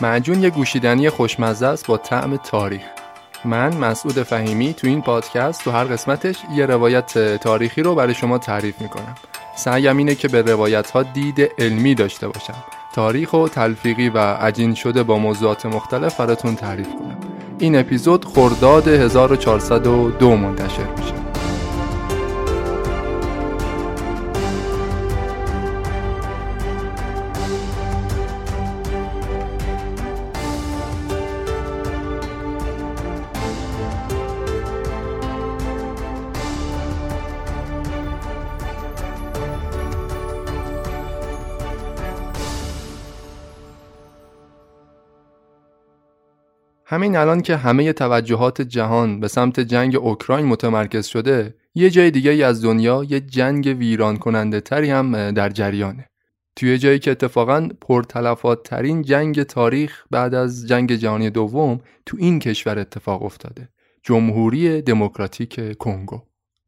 معجون یه گوشیدنی خوشمزه است با طعم تاریخ. من مسعود فهیمی تو این پادکست تو هر قسمتش یه روایت تاریخی رو برای شما تعریف می‌کنم. سعیم اینه که به روایت ها دید علمی داشته باشم. تاریخ و تلفیقی و عجین شده با موضوعات مختلف براتون تعریف کنم. این اپیزود خرداد 1402 منتشر میشه. همین الان که همه توجهات جهان به سمت جنگ اوکراین متمرکز شده یه جای دیگه از دنیا یه جنگ ویران کننده تری هم در جریانه. توی جایی که اتفاقا پرتلفات ترین جنگ تاریخ بعد از جنگ جهانی دوم تو این کشور اتفاق افتاده جمهوری دموکراتیک کنگو.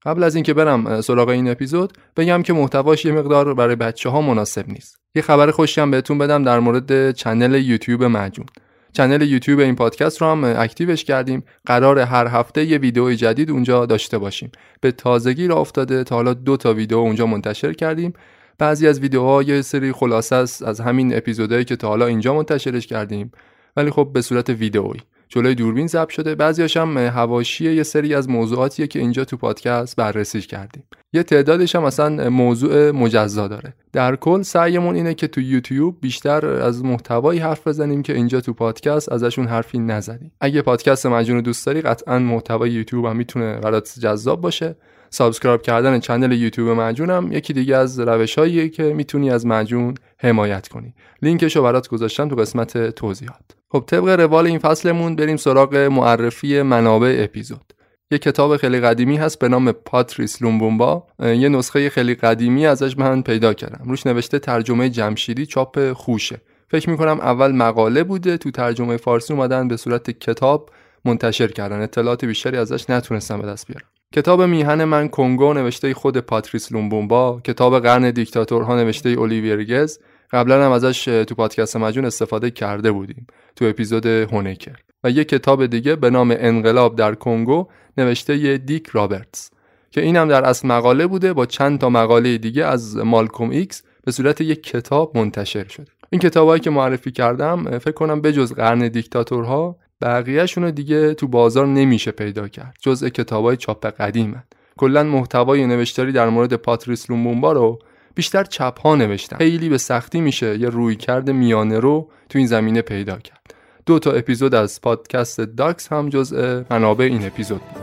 قبل از اینکه برم سراغ این اپیزود بگم که محتواش یه مقدار برای بچه ها مناسب نیست. یه خبر خوشی هم بهتون بدم در مورد چنل یوتیوب مجون چنل یوتیوب این پادکست رو هم اکتیوش کردیم. قرار هر هفته یه ویدیو جدید اونجا داشته باشیم. به تازگی را افتاده تا حالا دو تا ویدیو اونجا منتشر کردیم. بعضی از ویدیوها یه سری خلاصه است از همین اپیزودهایی که تا حالا اینجا منتشرش کردیم. ولی خب به صورت ویدئویی. جلوی دوربین ضبط شده. بعضیاش هم حواشی یه سری از موضوعاتیه که اینجا تو پادکست بررسی کردیم. یه تعدادش هم اصلا موضوع مجزا داره. در کل سعیمون اینه که تو یوتیوب بیشتر از محتوایی حرف بزنیم که اینجا تو پادکست ازشون حرفی نزنیم. اگه پادکست مجون دوست داری قطعا محتوای یوتیوب هم می‌تونه برات جذاب باشه. subscribe کردن channel یوتیوب مجونم یکی دیگه از روشهاییه که می‌تونی از مجون حمایت کنی. لینکش رو برات گذاشتم تو قسمت توضیحات. خب طبق روال این فصلمون بریم سراغ معرفی منابع اپیزود. یه کتاب خیلی قدیمی هست به نام پاتریس لومومبا یه نسخه خیلی قدیمی ازش من پیدا کردم. روش نوشته ترجمه جمشیدی چاپ خوشه. فکر می‌کنم اول مقاله بوده تو ترجمه فارسی اومدن به صورت کتاب منتشر کردن. اطلاعات بیشتری ازش نتونستم به دست بیارم. کتاب میهن من کنگو نوشته خود پاتریس لومومبا کتاب قرن دیکتاتورها نوشته اولیویر گز. قبلا هم ازش تو پادکست مجون استفاده کرده بودیم تو اپیزود هونیکر و یک کتاب دیگه به نام انقلاب در کنگو نوشته ی دیک رابرتس که اینم در اصل مقاله بوده با چند تا مقاله دیگه از مالکوم ایکس به صورت یک کتاب منتشر شده. این کتابایی که معرفی کردم فکر کنم بجز قرن دیکتاتورها بقیهشون دیگه تو بازار نمیشه پیدا کرد جزء کتابای چاپ قدیمن. کلا محتوای نوشتاری در مورد پاتریس لومومبا رو بیشتر چپ ها نوشتن. خیلی به سختی میشه یه رویکرد میانه رو تو این زمینه پیدا کرد. دو تا اپیزود از پادکست داکس هم جزء منابع این اپیزود بود.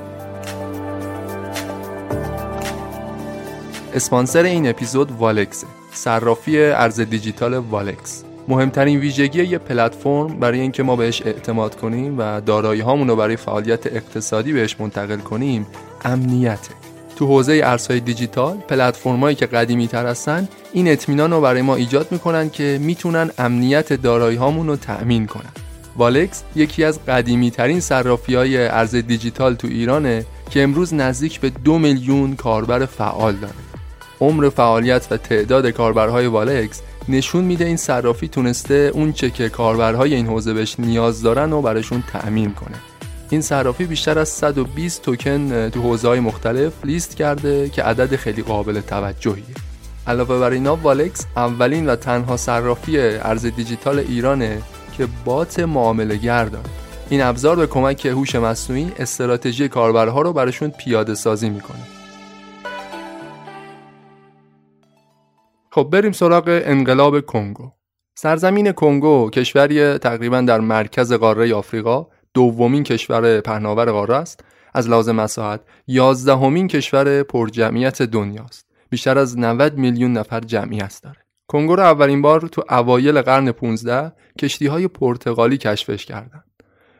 اسپانسر این اپیزود والکس. صرافی ارز دیجیتال والکس. مهمترین ویژگی یه پلتفرم برای اینکه ما بهش اعتماد کنیم و دارایی رو برای فعالیت اقتصادی بهش منتقل کنیم امنیته. تو حوزه ارزهای دیجیتال پلتفرمایی که قدیمی تر هستن این اطمینان رو برای ما ایجاد می‌کنن که می‌تونن امنیت دارایی هامون رو تأمین کنن. والکس یکی از قدیمی ترین صرافی های ارز دیجیتال تو ایرانه که امروز نزدیک به دو میلیون کاربر فعال داره. عمر فعالیت و تعداد کاربرهای والکس نشون میده این صرافی تونسته اون چه که کاربرهای این حوزه بهش نیاز دارن و براشون تأمین کنه. این صرافی بیشتر از 120 توکن تو حوزه های مختلف لیست کرده که عدد خیلی قابل توجهیه. علاوه بر اینا والکس اولین و تنها صرافی ارز دیجیتال ایرانه که بات معامله داره. این ابزار به کمک هوش مصنوعی استراتژی کاربرها رو براشون پیاده سازی می‌کنه. خب بریم سراغ انقلاب کنگو. سرزمین کنگو کشوری تقریبا در مرکز قاره آفریقا دومین کشور پهناور قاره است. از لحاظ مساحت یازدهمین کشور پرجمعیت دنیاست. بیشتر از 90 میلیون نفر جمعیت داره. کنگو رو اولین بار تو اوایل قرن 15 کشتی های پرتغالی کشفش کردند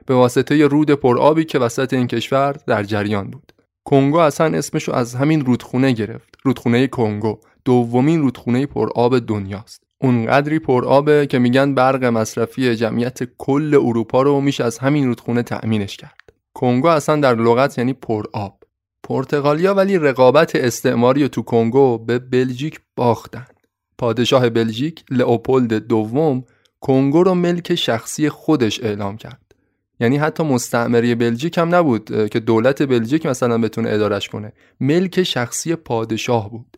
به واسطه رود پرآبی که وسط این کشور در جریان بود. کنگو اصلا اسمشو از همین رودخونه گرفت. رودخونه کنگو دومین رودخونه پرآب دنیاست. اونقدری پرآبه که میگن برق مصرفی جمعیت کل اروپا رو میشه از همین رودخونه تأمینش کرد. کنگو اصلا در لغت یعنی پرآب پرتغالیا ولی رقابت استعماری تو کنگو به بلژیک باختن. پادشاه بلژیک لئوپولد دوم کنگو رو ملک شخصی خودش اعلام کرد. یعنی حتی مستعمره بلژیک هم نبود که دولت بلژیک مثلا بتونه ادارش کنه. ملک شخصی پادشاه بود.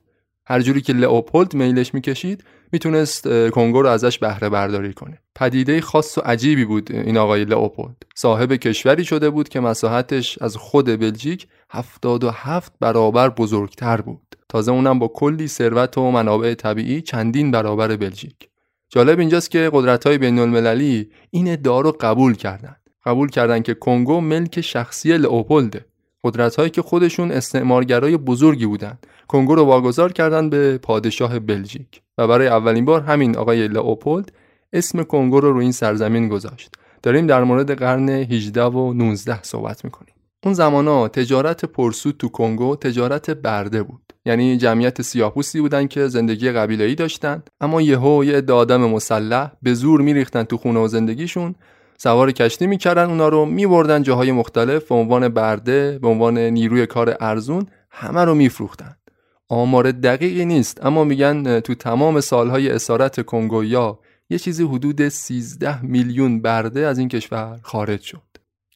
هر جوری که لئوپولد میلش می‌کشید می‌تونست کنگو رو ازش بهره برداری کنه. پدیده خاص و عجیبی بود این آقای لئوپولد. صاحب کشوری شده بود که مساحتش از خود بلژیک 77 برابر بزرگتر بود. تازه اونم با کلی ثروت و منابع طبیعی چندین برابر بلژیک. جالب اینجاست که قدرت های بین المللی این ادعا رو قبول کردن. قبول کردن که کنگو ملک شخصی لئوپولده. قدرت هایی که خودشون استعمارگرای بزرگی بودن. کنگو رو واگذار کردن به پادشاه بلژیک. و برای اولین بار همین آقای لئوپولد اسم کنگو رو روی این سرزمین گذاشت. داریم در مورد قرن 18 و 19 صحبت می‌کنیم. اون زمانا تجارت پرسود تو کنگو تجارت برده بود. یعنی جمعیت سیاه‌پوستی بودن که زندگی قبیله‌ای داشتن. اما یهو یه آدم مسلح به زور میریختن تو خونه و زندگیشون. سوار کشتی می‌کردن اونا رو میبردن جاهای مختلف به عنوان برده به عنوان نیروی کار ارزون همه رو میفروختن. آمار دقیقی نیست اما میگن تو تمام سالهای اسارت کنگویا یه چیزی حدود 13 میلیون برده از این کشور خارج شد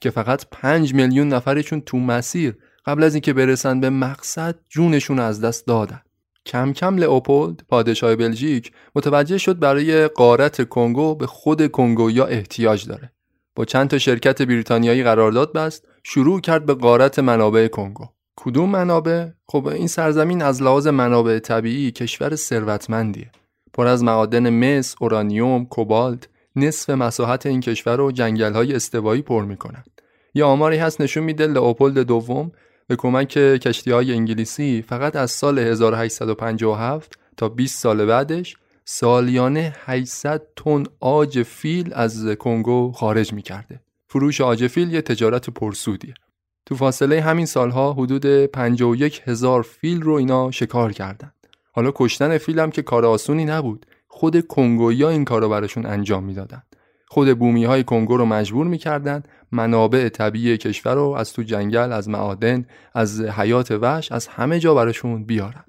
که فقط 5 میلیون نفرشون تو مسیر قبل از اینکه برسن به مقصد جونشون از دست دادن. کم کم لئوپولد پادشاه بلژیک متوجه شد برای قارت کنگو به خود کنگویا احتیاج داره. با چند تا شرکت بریتانیایی قرارداد بست شروع کرد به قارت منابع کنگو. کدوم منابع خب این سرزمین از لحاظ منابع طبیعی کشور ثروتمندیه پر از معادن مس، اورانیوم، کوبالت نصف مساحت این کشور رو جنگل های استوایی پر می‌کنن یه آماری هست نشون میده لئوپولد دوم به کمک کشتی های انگلیسی فقط از سال 1857 تا 20 سال بعدش سالیانه 800 تن آج فیل از کنگو خارج می‌کرده. فروش آج فیل یه تجارت پرسودیه. تو فاصله همین سالها حدود 51 هزار فیل رو اینا شکار کردند. حالا کشتن فیل هم که کار آسونی نبود. خود کنگویا این کارو براشون انجام می‌دادند. خود بومی های کنگو رو مجبور می‌کردند منابع طبیعی کشور رو از تو جنگل از معادن از حیات وحش از همه جا براشون بیارن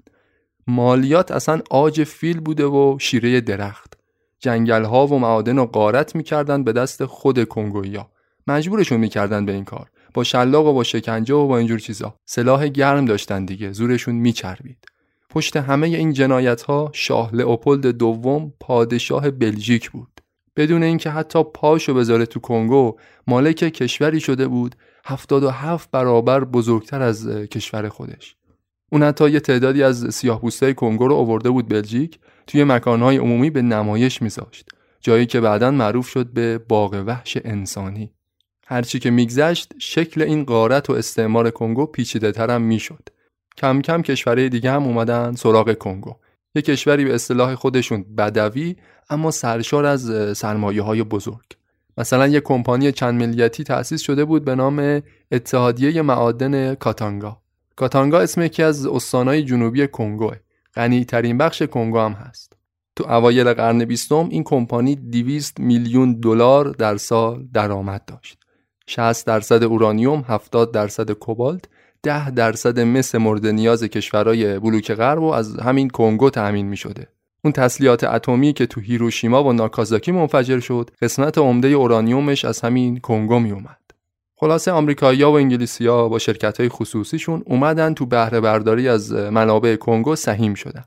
مالیات اصلا آج فیل بوده و شیره درخت جنگل ها و معادن رو غارت می‌کردن به دست خود کنگویا مجبورشون می‌کردن به این کار با شلاق و با شکنجه و با اینجور چیزا. سلاح گرم داشتن دیگه زورشون میچربید. پشت همه این جنایت ها شاه لئوپولد دوم پادشاه بلژیک بود. بدون اینکه حتی پاشو بذاره تو کنگو مالک کشوری شده بود 77 برابر بزرگتر از کشور خودش. اون حتی یه تعدادی از سیاه‌پوستای کنگو رو آورده بود بلژیک توی مکانهای عمومی به نمایش میذاشت. جایی که بعدا معروف شد به باغ وحش انسانی. هرچی که میگذشت شکل این قارت و استعمار کنگو پیچیده ترم می‌شد. کم کم کشورهای دیگه هم اومدن سراغ کنگو. یه کشوری به اصطلاح خودشون بدوی اما سرشار از سرمایه های بزرگ. مثلا یک کمپانی چند ملیتی تأسیس شده بود به نام اتحادیه معادن کاتانگا. کاتانگا اسم یکی از استانهای جنوبی کنگو غنی ترین بخش کنگو هم هست. تو اوایل قرن بیستم این کمپانی 200 میلیون دلار در سال درآمد داشت. 60 درصد اورانیوم 70 درصد کوبالت ده درصد مس مورد نیاز کشورهای بلوک غرب و از همین کنگو تأمین می شده. اون تسلیحات اتمی که تو هیروشیما و ناکازاکی منفجر شد قسمت عمده اورانیومش از همین کنگو می اومد. خلاصه آمریکایی‌ها و انگلیسی‌ها با شرکت‌های خصوصیشون اومدن تو بهره برداری از منابع کنگو سهیم شدن.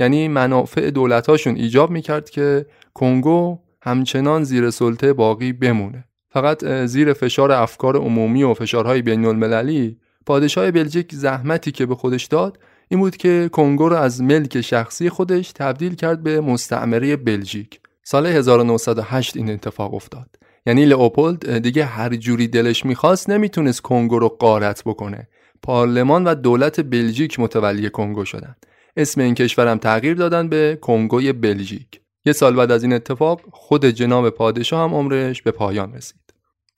یعنی منافع دولتاشون ایجاب می‌کرد که کنگو همچنان زیر سلطه باقی بمونه. فقط زیر فشار افکار عمومی و فشارهای بین المللی پادشاه بلژیک زحمتی که به خودش داد این بود که کنگو رو از ملک شخصی خودش تبدیل کرد به مستعمره بلژیک. سال 1908 این اتفاق افتاد. یعنی لئوپولد دیگه هر جوری دلش می‌خواست نمی‌تونست کنگو رو قارت بکنه. پارلمان و دولت بلژیک متولی کنگو شدن. اسم این کشورم تغییر دادن به کنگوی بلژیک. یه سال بعد از این اتفاق خود جناب پادشاه هم عمرش به پایان رسید.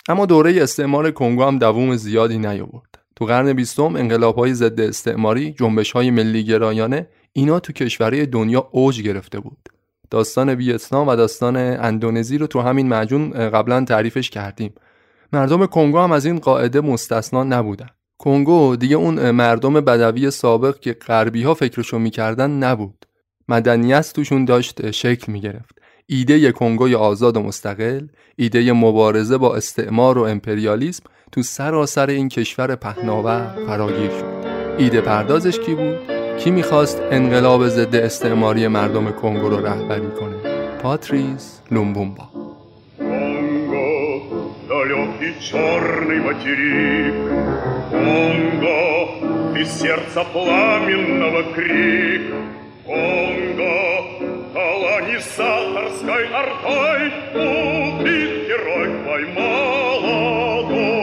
اما دوره استعمار کنگو هم دووم زیادی نیاورد. تو قرن بیستم انقلاب‌های ضد استعماری، جنبش‌های ملی گرایانه اینا تو کشورهای دنیا اوج گرفته بود. داستان ویتنام و داستان اندونزی رو تو همین مجون قبلا تعریفش کردیم. مردم کنگو هم از این قاعده مستثنا نبودن. کنگو دیگه اون مردم بدوی سابق که غربی ها فکرشو می‌کردن نبود. مدنیت توشون داشت شکل میگرفت. ایده کنگوی آزاد و مستقل، ایده مبارزه با استعمار و امپریالیسم تو سراسر این کشور پهناور فراگیر شد. ایده پردازش کی بود؟ کی میخواست انقلاب ضد استعماری مردم کنگو رو رهبری کنه؟ پاتریس لومبومبا далекий черный материк. Конго, ты сердца пламенного крик. Конго, колонизаторской ордой убит герой твой молодой.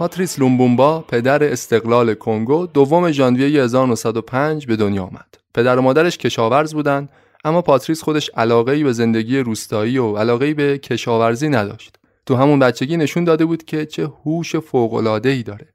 پاتریس لومبومبا پدر استقلال کنگو دوم ژانویه 1905 به دنیا آمد. پدر و مادرش کشاورز بودند اما پاتریس خودش علاقه به زندگی روستایی و علاقه به کشاورزی نداشت. تو همون بچگی نشون داده بود که چه هوشی داره.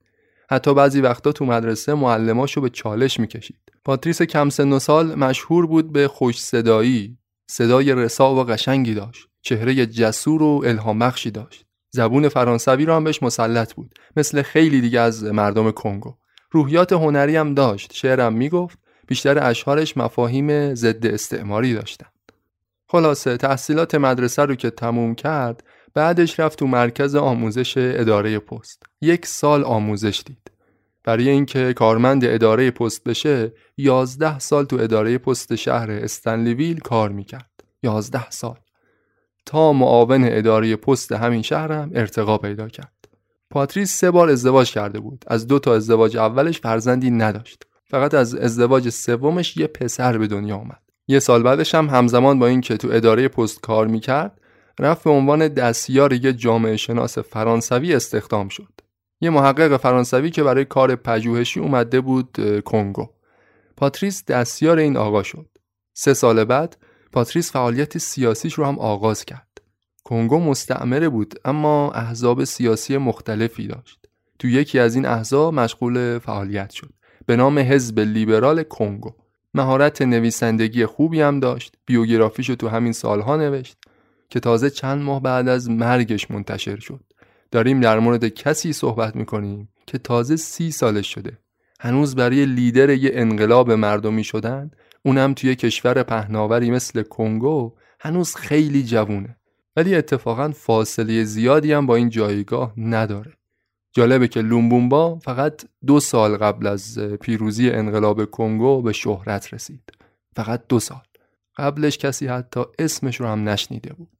حتی بعضی وقتا تو مدرسه معلماشو به چالش می‌کشید. پاتریس کم سن و سال مشهور بود به خوش صدایی، صدای رسا و قشنگی داشت. چهره جسور و الهام بخشی داشت. زبون فرانسوی رو هم بهش مسلط بود مثل خیلی دیگه از مردم کنگو روحیات هنری هم داشت شعرم می‌گفت بیشتر اشعارش مفاهیم ضد استعماری داشتن خلاصه تحصیلات مدرسه رو که تموم کرد بعدش رفت تو مرکز آموزش اداره پست یک سال آموزش دید برای اینکه کارمند اداره پست بشه یازده سال تو اداره پست شهر استنلیویل کار می‌کرد یازده سال تا معاون اداره پست همین شهرم ارتقا پیدا کرد. پاتریس سه بار ازدواج کرده بود. از دو تا ازدواج اولش فرزندی نداشت. فقط از ازدواج سومش یه پسر به دنیا آمد. یه سال بعدش هم همزمان با اینکه تو اداره پست کار می‌کرد رفت به عنوان دستیار یه جامعه شناس فرانسوی استخدام شد. یه محقق فرانسوی که برای کار پژوهشی اومده بود کنگو. پاتریس دستیار این آقا شد. سه سال بعد پاتریس فعالیت سیاسیش رو هم آغاز کرد. کنگو مستعمره بود اما احزاب سیاسی مختلفی داشت. تو یکی از این احزاب مشغول فعالیت شد. به نام حزب لیبرال کنگو. مهارت نویسندگی خوبی هم داشت. بیوگرافیشو تو همین سالها نوشت که تازه چند ماه بعد از مرگش منتشر شد. داریم در مورد کسی صحبت می‌کنیم که تازه سی سالش شده. هنوز برای لیدر یه انقلاب مردمی شدن اونم توی کشور پهناوری مثل کنگو هنوز خیلی جوونه. ولی اتفاقا فاصله زیادی هم با این جایگاه نداره. جالبه که لومبومبا فقط دو سال قبل از پیروزی انقلاب کنگو به شهرت رسید. فقط دو سال. قبلش کسی حتی اسمش رو هم نشنیده بود.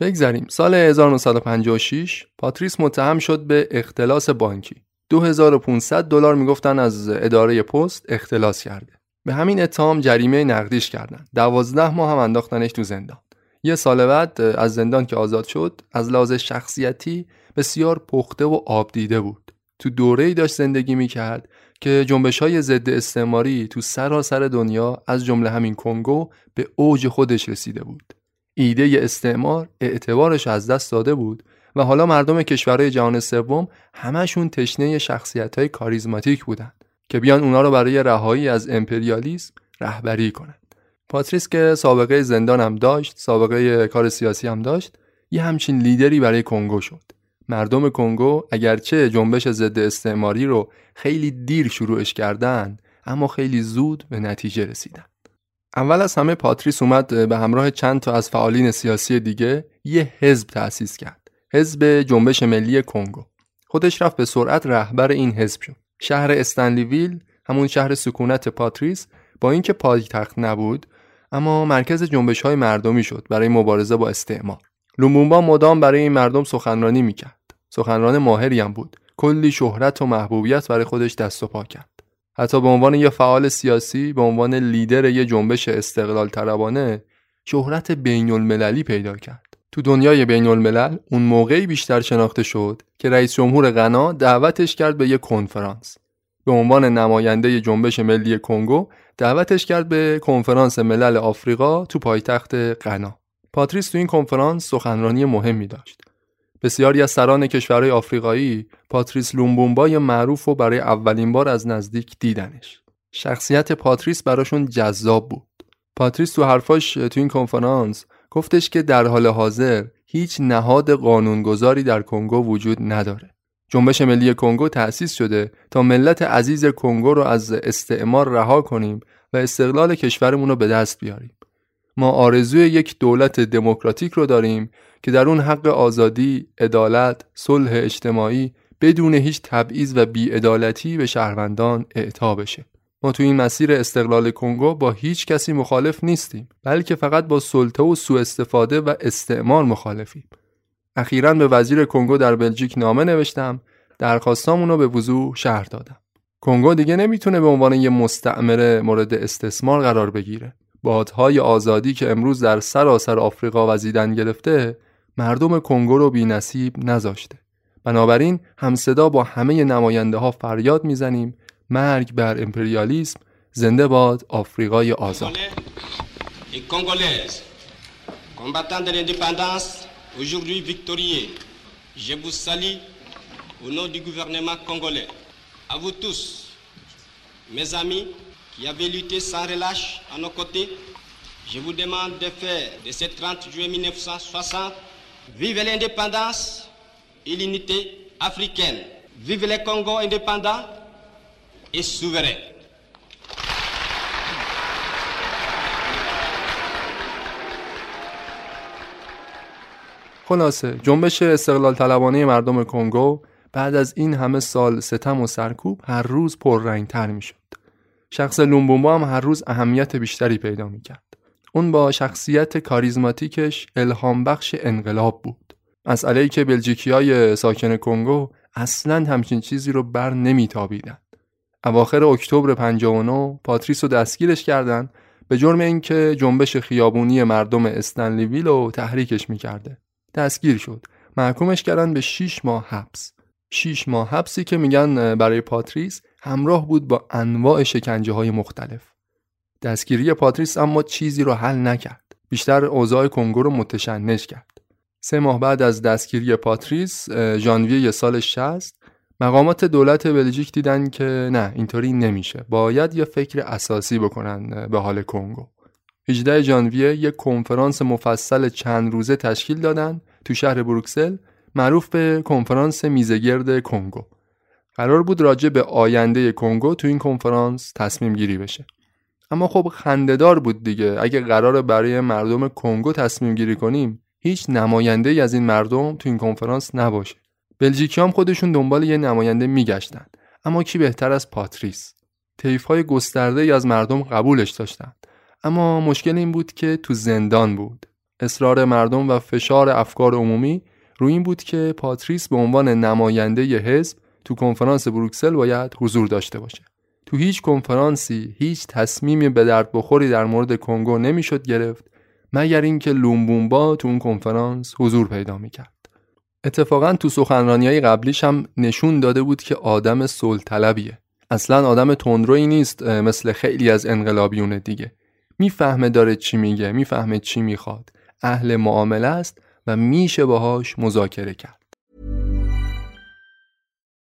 بگذریم. سال 1956 پاتریس متهم شد به اختلاس بانکی. 2500 دلار می‌گفتن از اداره پست اختلاس کرده. به همین اتهام جریمه نقدیش کردن. دوازده ماه هم انداختنش تو زندان. یه سال بعد از زندان که آزاد شد از لحاظ شخصیتی بسیار پخته و آب دیده بود. تو دوره ای داشت زندگی می‌کرد که جنبش های ضد استعماری تو سراسر دنیا از جمله همین کنگو به اوج خودش رسیده بود. ایده استعمار اعتبارش از دست داده بود و حالا مردم کشورهای جهان سوم همشون تشنه شخصیت های کاریزماتیک بودن که بیان اونا رو برای رهایی از امپریالیسم رهبری کنند. پاتریس که سابقه زندان هم داشت سابقه کار سیاسی هم داشت یه همچین لیدری برای کنگو شد. مردم کنگو اگرچه جنبش ضد استعماری رو خیلی دیر شروعش کردن اما خیلی زود به نتیجه رسیدن. اول از همه پاتریس اومد به همراه چند تا از فعالین سیاسی دیگه یه حزب تأسیس کرد. حزب جنبش ملی کنگو. خودش رفت به سرعت رهبر این حزب شد. شهر استنلیویل همون شهر سکونت پاتریس با اینکه پایتخت نبود اما مرکز جنبش های مردمی شد برای مبارزه با استعمار. لومبومبا مدام برای این مردم سخنرانی می‌کرد. سخنران ماهری هم بود. کلی شهرت و محبوبیت برای خودش دست و پا کرد. حتی به عنوان یه فعال سیاسی به عنوان لیدر یه جنبش استقلال طلبانه شهرت بین المللی پیدا کرد. تو دنیای بین الملل اون موقعی بیشتر شناخته شد که رئیس جمهور غنا دعوتش کرد به یه کنفرانس. به عنوان نماینده جنبش ملی کنگو دعوتش کرد به کنفرانس ملل آفریقا تو پایتخت غنا. پاتریس تو این کنفرانس سخنرانی مهمی داشت. بسیاری از سران کشورهای آفریقایی پاتریس لومومبای معروف و برای اولین بار از نزدیک دیدنش. شخصیت پاتریس براشون جذاب بود. پاتریس تو حرفاش تو این کنفرانس گفتش که در حال حاضر هیچ نهاد قانونگذاری در کنگو وجود نداره. جنبش ملی کنگو تأسیس شده تا ملت عزیز کنگو رو از استعمار رها کنیم و استقلال کشورمون رو به دست بیاریم. ما آرزوی یک دولت دموکراتیک رو داریم که در اون حق آزادی، عدالت، صلح اجتماعی بدون هیچ تبعیض و بیعدالتی به شهروندان اعطا بشه. ما تو این مسیر استقلال کنگو با هیچ کسی مخالف نیستیم بلکه فقط با سلطه و سوء استفاده و استعمار مخالفیم. اخیرا به وزیر کنگو در بلژیک نامه نوشتم درخواستامون به وضوح شهر دادم. کنگو دیگه نمی‌تونه به عنوان یه مستعمره مورد استثمار قرار بگیره. بادهای آزادی که امروز در سراسر آفریقا وزیدن گرفته مردم کنگو رو بی نصیب نذاشته بنابراین همصدا با همه نماینده ها فریاد می‌زنیم مرگ بر امپریالیسم زنده باد آفریقای آزاد combattants de l'indépendance, aujourd'hui victorieux, je vous salue au nom du gouvernement congolais. À vous tous, mes amis qui avez lutté sans relâche à nos côtés, je vous demande de faire de ce 30 juillet 1960 Vive l'indépendance et l'unité africaine. Vive le Congo indépendant et souverain. خلاصه جنبش استقلال طلبانه مردم کنگو بعد از این همه سال ستم و سرکوب هر روز پررنگتر می شد. شخص لومبومبا هم هر روز اهمیت بیشتری پیدا می کرد. اون با شخصیت کاریزماتیکش الهام بخش انقلاب بود. مسئله ای که بلژیکی های ساکن کنگو اصلا همچین چیزی رو بر نمیتابیدن. اواخر اکتبر 59 پاتریس رو دستگیرش کردن به جرم اینکه جنبش خیابونی مردم استنلیویل رو تحریکش می‌کرده. دستگیر شد. محکومش کردن به 6 ماه حبس. 6 ماه حبسی که میگن برای پاتریس همراه بود با انواع شکنجه های مختلف. دستگیری پاتریس اما چیزی رو حل نکرد. بیشتر اوضاع کنگو رو متشنج کرد. سه ماه بعد از دستگیری پاتریس ژانویه سال 60 مقامات دولت بلژیک دیدن که نه اینطوری نمیشه باید یه فکر اساسی بکنن به حال کنگو 18 ژانویه یک کنفرانس مفصل چند روزه تشکیل دادن تو شهر بروکسل معروف به کنفرانس میزگرد کنگو قرار بود راجع به آینده کنگو تو این کنفرانس تصمیم گیری بشه. اما خب خندهدار بود دیگه. اگه قرار برای مردم کنگو تصمیم گیری کنیم هیچ نماینده ای از این مردم تو این کنفرانس نباشه. بلژیکی هم خودشون دنبال یه نماینده میگشتن. اما کی بهتر از پاتریس؟ طیف های گسترده ای از مردم قبولش داشتند اما مشکل این بود که تو زندان بود. اصرار مردم و فشار افکار عمومی روی این بود که پاتریس به عنوان نماینده ی حزب تو کنفرانس بروکسل باید حضور داشته باشه. تو هیچ کنفرانسی هیچ تصمیمی به درد بخوری در مورد کنگو نمی‌شد گرفت مگر اینکه لومبومبا تو اون کنفرانس حضور پیدا می‌کرد. اتفاقا تو سخنرانی های قبلیش هم نشون داده بود که آدم صلح طلبیه اصلا آدم تندروی نیست مثل خیلی از انقلابیون دیگه. می‌فهمه داره چی میگه می‌فهمه چی می‌خواد. اهل معامله است و میشه باهاش مذاکره کرد.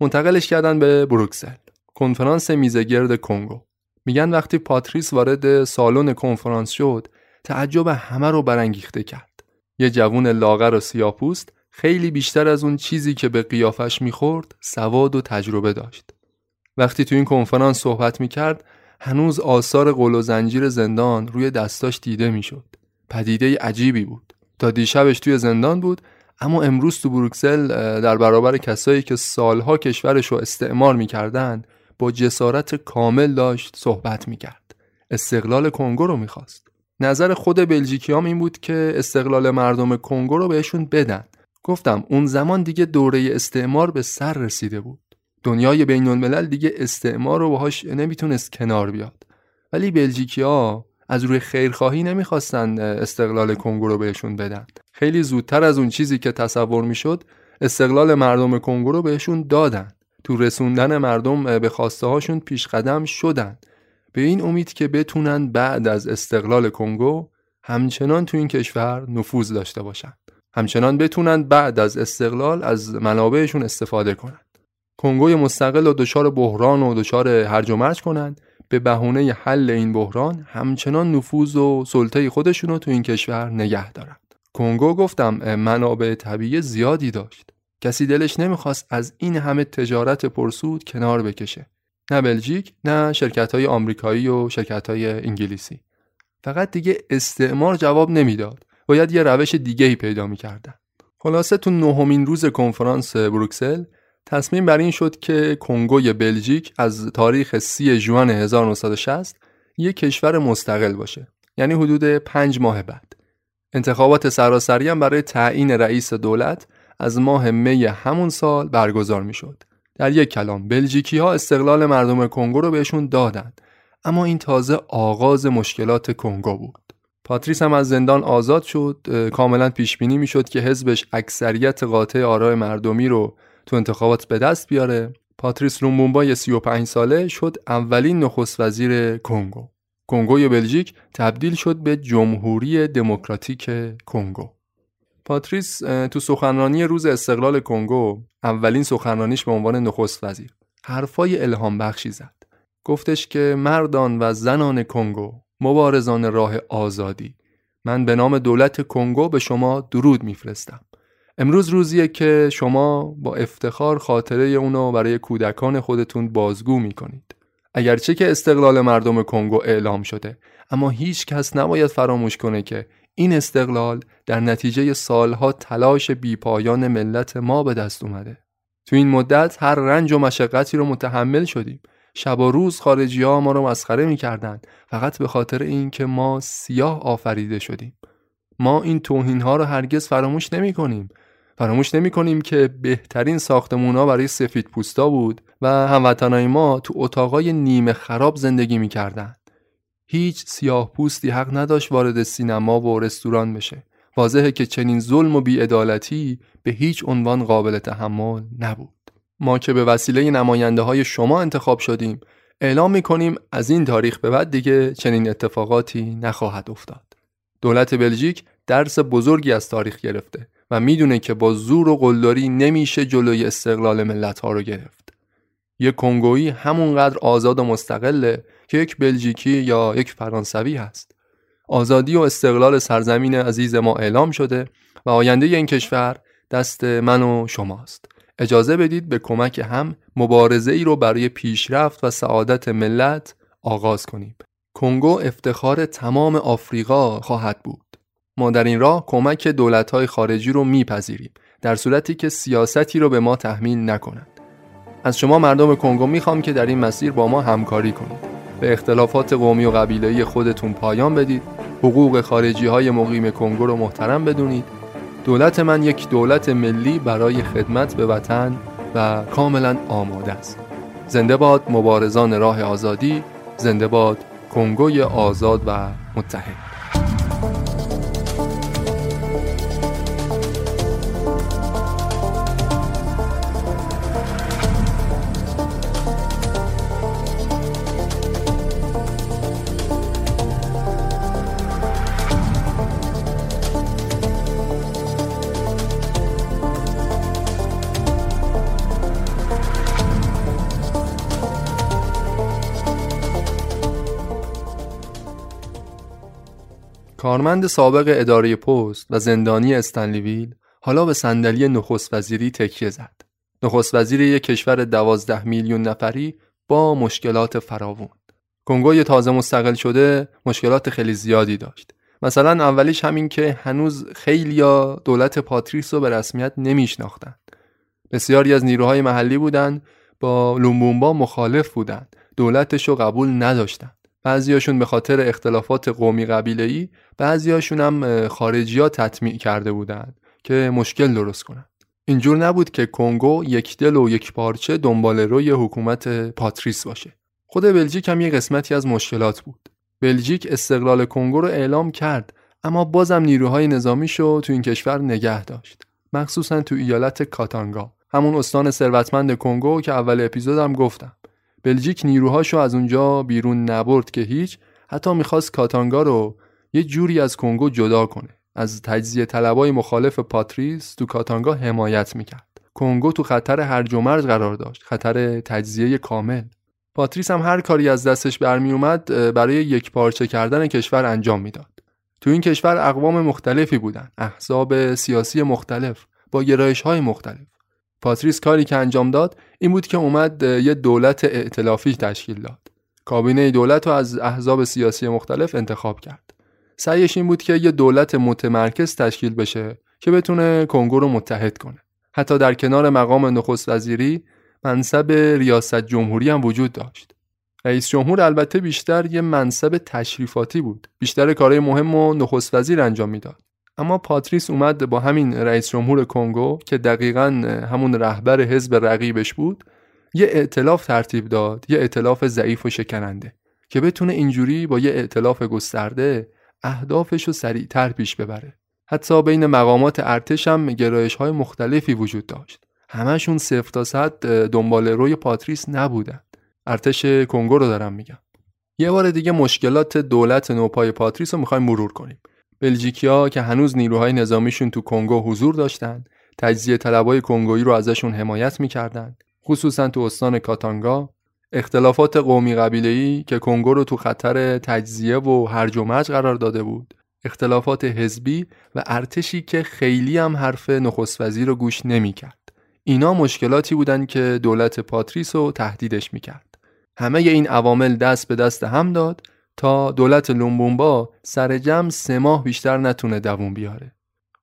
منتقلش کردن به بروکسل. کنفرانس میزگرد کنگو. میگن وقتی پاتریس وارد سالن کنفرانس شد تعجب همه رو برانگیخته کرد. یه جوون لاغر و سیاپوست خیلی بیشتر از اون چیزی که به قیافش می‌خورد سواد و تجربه داشت. وقتی تو این کنفرانس صحبت می‌کرد هنوز آثار قل و زنجیر زندان روی دستاش دیده می‌شد. پدیده عجیبی بود. تا دیشبش توی زندان بود اما امروز تو بروکسل در برابر کسایی که سالها کشورش رو استعمار می‌کردن با جسارت کامل داشت صحبت می‌کرد. استقلال کنگو رو می‌خواست. نظر خود بلژیکیام این بود که استقلال مردم کنگو رو بهشون بدن. گفتم اون زمان دیگه دوره استعمار به سر رسیده بود. دنیای بین الملل دیگه استعمار رو باهاش نمی‌تونست کنار بیاد. ولی بلژیکیا از روی خیرخواهی نمی‌خواستن استقلال کنگو رو بهشون بدن. خیلی زودتر از اون چیزی که تصور می‌شد استقلال مردم کنگو رو بهشون دادن. تو رسوندن مردم به خواسته هاشون پیش قدم شدن. به این امید که بتونن بعد از استقلال کنگو همچنان تو این کشور نفوذ داشته باشن. همچنان بتونن بعد از استقلال از منابعشون استفاده کنن. کنگوی مستقل و دچار بحران و دچار هرج و مرج کنند به بهونه حل این بحران همچنان نفوذ و سلطه خودشون رو تو این کشور نگه دارند کنگو گفتم منابع طبیعی زیادی داشت. کسی دلش نمی‌خواست از این همه تجارت پرسود کنار بکشه. نه بلژیک نه شرکت های آمریکایی و شرکت های انگلیسی. فقط دیگه استعمار جواب نمی‌داد. باید یه روش دیگه ای پیدا می‌کردن. خلاصه تو نهمین روز کنفرانس بروکسل تصمیم بر این شد که کنگوی بلژیک از تاریخ 30 ژوئن 1960 یک کشور مستقل باشه. یعنی حدود پنج ماه بعد. انتخابات سراسری هم برای تعیین رئیس دولت از ماه می همون سال برگزار می شد. در یک کلام بلژیکی ها استقلال مردم کنگو رو بهشون دادند اما این تازه آغاز مشکلات کنگو بود. پاتریس هم از زندان آزاد شد کاملا پیش بینی می‌شد که حزبش اکثریت قاطع آرای مردمی رو تو انتخابات به دست بیاره پاتریس لومومبا 35 ساله شد اولین نخست وزیر کنگو کنگوی بلژیک تبدیل شد به جمهوری دموکراتیک کنگو. پاتریس تو سخنرانی روز استقلال کنگو اولین سخنرانیش به عنوان نخست وزیر حرفای الهام بخشی زد. گفتش که مردان و زنان کنگو مبارزان راه آزادی. من به نام دولت کنگو به شما درود میفرستم. امروز روزیه که شما با افتخار خاطره اونو برای کودکان خودتون بازگو می‌کنید. اگرچه که استقلال مردم کنگو اعلام شده اما هیچ کس نباید فراموش کنه که این استقلال در نتیجه سالها تلاش بیپایان ملت ما به دست اومده. تو این مدت هر رنج و مشقتی رو متحمل شدیم. شب و روز خارجی ها ما رو مسخره می‌کردند فقط به خاطر اینکه ما سیاه آفریده شدیم. ما این توهین ها رو هرگز فراموش نمی کنیم فراموش نمی کنیم که بهترین ساختمون ها برای سفید پوستا بود و هموطنای ما تو اتاقای نیمه خراب زندگی می‌کردند. هیچ سیاه پوستی حق نداشت وارد سینما و رستوران بشه. واضحه که چنین ظلم و بیعدالتی به هیچ عنوان قابل تحمل نبود. ما که به وسیله نماینده های شما انتخاب شدیم اعلام می کنیم از این تاریخ به بعد دیگه چنین اتفاقاتی نخواهد افتاد. دولت بلژیک درس بزرگی از تاریخ گرفته و می‌دونه که با زور و قلدری نمیشه جلوی استقلال ملت ها رو گرفت. یک کنگویی همونقدر آزاد و مستقله که یک بلژیکی یا یک فرانسوی هست. آزادی و استقلال سرزمین عزیز ما اعلام شده و آینده این کشور دست من و شماست. اجازه بدید به کمک هم مبارزه ای رو برای پیشرفت و سعادت ملت آغاز کنیم. کنگو افتخار تمام آفریقا خواهد بود. ما در این راه کمک دولت‌های خارجی رو میپذیریم در صورتی که سیاستی رو به ما تحمیل نکنند. از شما مردم کنگو می‌خوام که در این مسیر با ما همکاری کنید. به اختلافات قومی و قبیله‌ای خودتون پایان بدید. حقوق خارجی های مقیم کنگو رو محترم بدونید. دولت من یک دولت ملی برای خدمت به وطن و کاملا آماده است. زنده باد مبارزان راه آزادی، زنده باد کنگوی آزاد و متحد. کارمند سابق اداره پست و زندانی استنلیویل حالا به صندلی نخست وزیری تکیه زد. نخست وزیر یک کشور دوازده میلیون نفری با مشکلات فراوان. کنگوی تازه مستقل شده مشکلات خیلی زیادی داشت. مثلا اولیش همین که هنوز خیلی یا دولت پاتریس رو به رسمیت نمیشناختند. بسیاری از نیروهای محلی بودند با لومبومبا مخالف بودند. دولتش رو قبول نداشتند. بعضیاشون به خاطر اختلافات قومی قبیله‌ای بعضیاشون هم خارجی ها تطمیع کرده بودند که مشکل درست کنند. اینجور نبود که کنگو یک دل و یک پارچه دنبال روی حکومت پاتریس باشه. خود بلژیک هم یه قسمتی از مشکلات بود. بلژیک استقلال کنگو رو اعلام کرد اما بازم نیروهای نظامیشو تو این کشور نگه داشت. مخصوصا تو ایالت کاتانگا. همون استان ثروتمند کنگو که اول اپیزودم گفتم. بلژیک نیروهاشو از اونجا بیرون نبرد که هیچ حتی می‌خواست کاتانگا رو یه جوری از کنگو جدا کنه. از تجزیه طلبای مخالف پاتریس تو کاتانگا حمایت می‌کرد. کنگو تو خطر هرج و مرج قرار داشت خطر تجزیه کامل. پاتریس هم هر کاری از دستش برمی اومد برای یکپارچه کردن کشور انجام می‌داد. تو این کشور اقوام مختلفی بودن احزاب سیاسی مختلف با گرایش های مختلف. پاتریس کاری که انجام داد این بود که اومد یه دولت ائتلافی تشکیل داد. کابینه دولت رو از احزاب سیاسی مختلف انتخاب کرد. سعیش این بود که یه دولت متمرکز تشکیل بشه که بتونه کنگو رو متحد کنه. حتی در کنار مقام نخست وزیری منصب ریاست جمهوری هم وجود داشت. رئیس جمهور البته بیشتر یه منصب تشریفاتی بود. بیشتر کارهای مهم و نخست وزیر انجام می‌داد. اما پاتریس اومد با همین رئیس جمهور کنگو که دقیقا همون رهبر حزب رقیبش بود یه ائتلاف ترتیب داد یه ائتلاف ضعیف و شکننده که بتونه اینجوری با یه ائتلاف گسترده اهدافش رو سریعتر پیش ببره. حتی بین مقامات ارتش هم گرایش های مختلفی وجود داشت. همشون صفر تا صد دنبال روی پاتریس نبودن. ارتش کنگو رو دارم میگم. یه بار دیگه مشکلات دولت نوپای پاتریس رو می‌خوایم مرور کنیم. بلژیکیا که هنوز نیروهای نظامیشون تو کنگو حضور داشتند تجزیه طلبای کنگویی رو ازشون حمایت می‌کردند. خصوصا تو استان کاتانگا اختلافات قومی قبیله‌ای که کنگو رو تو خطر تجزیه و هرج و مرج قرار داده بود. اختلافات حزبی و ارتشی که خیلی هم حرف نخست وزیر رو گوش نمی‌کرد. اینا مشکلاتی بودند که دولت پاتریس رو تهدیدش می‌کرد. همه این عوامل دست به دست هم داد تا دولت لومبومبا سر جمع سه ماه بیشتر نتونه دووم بیاره.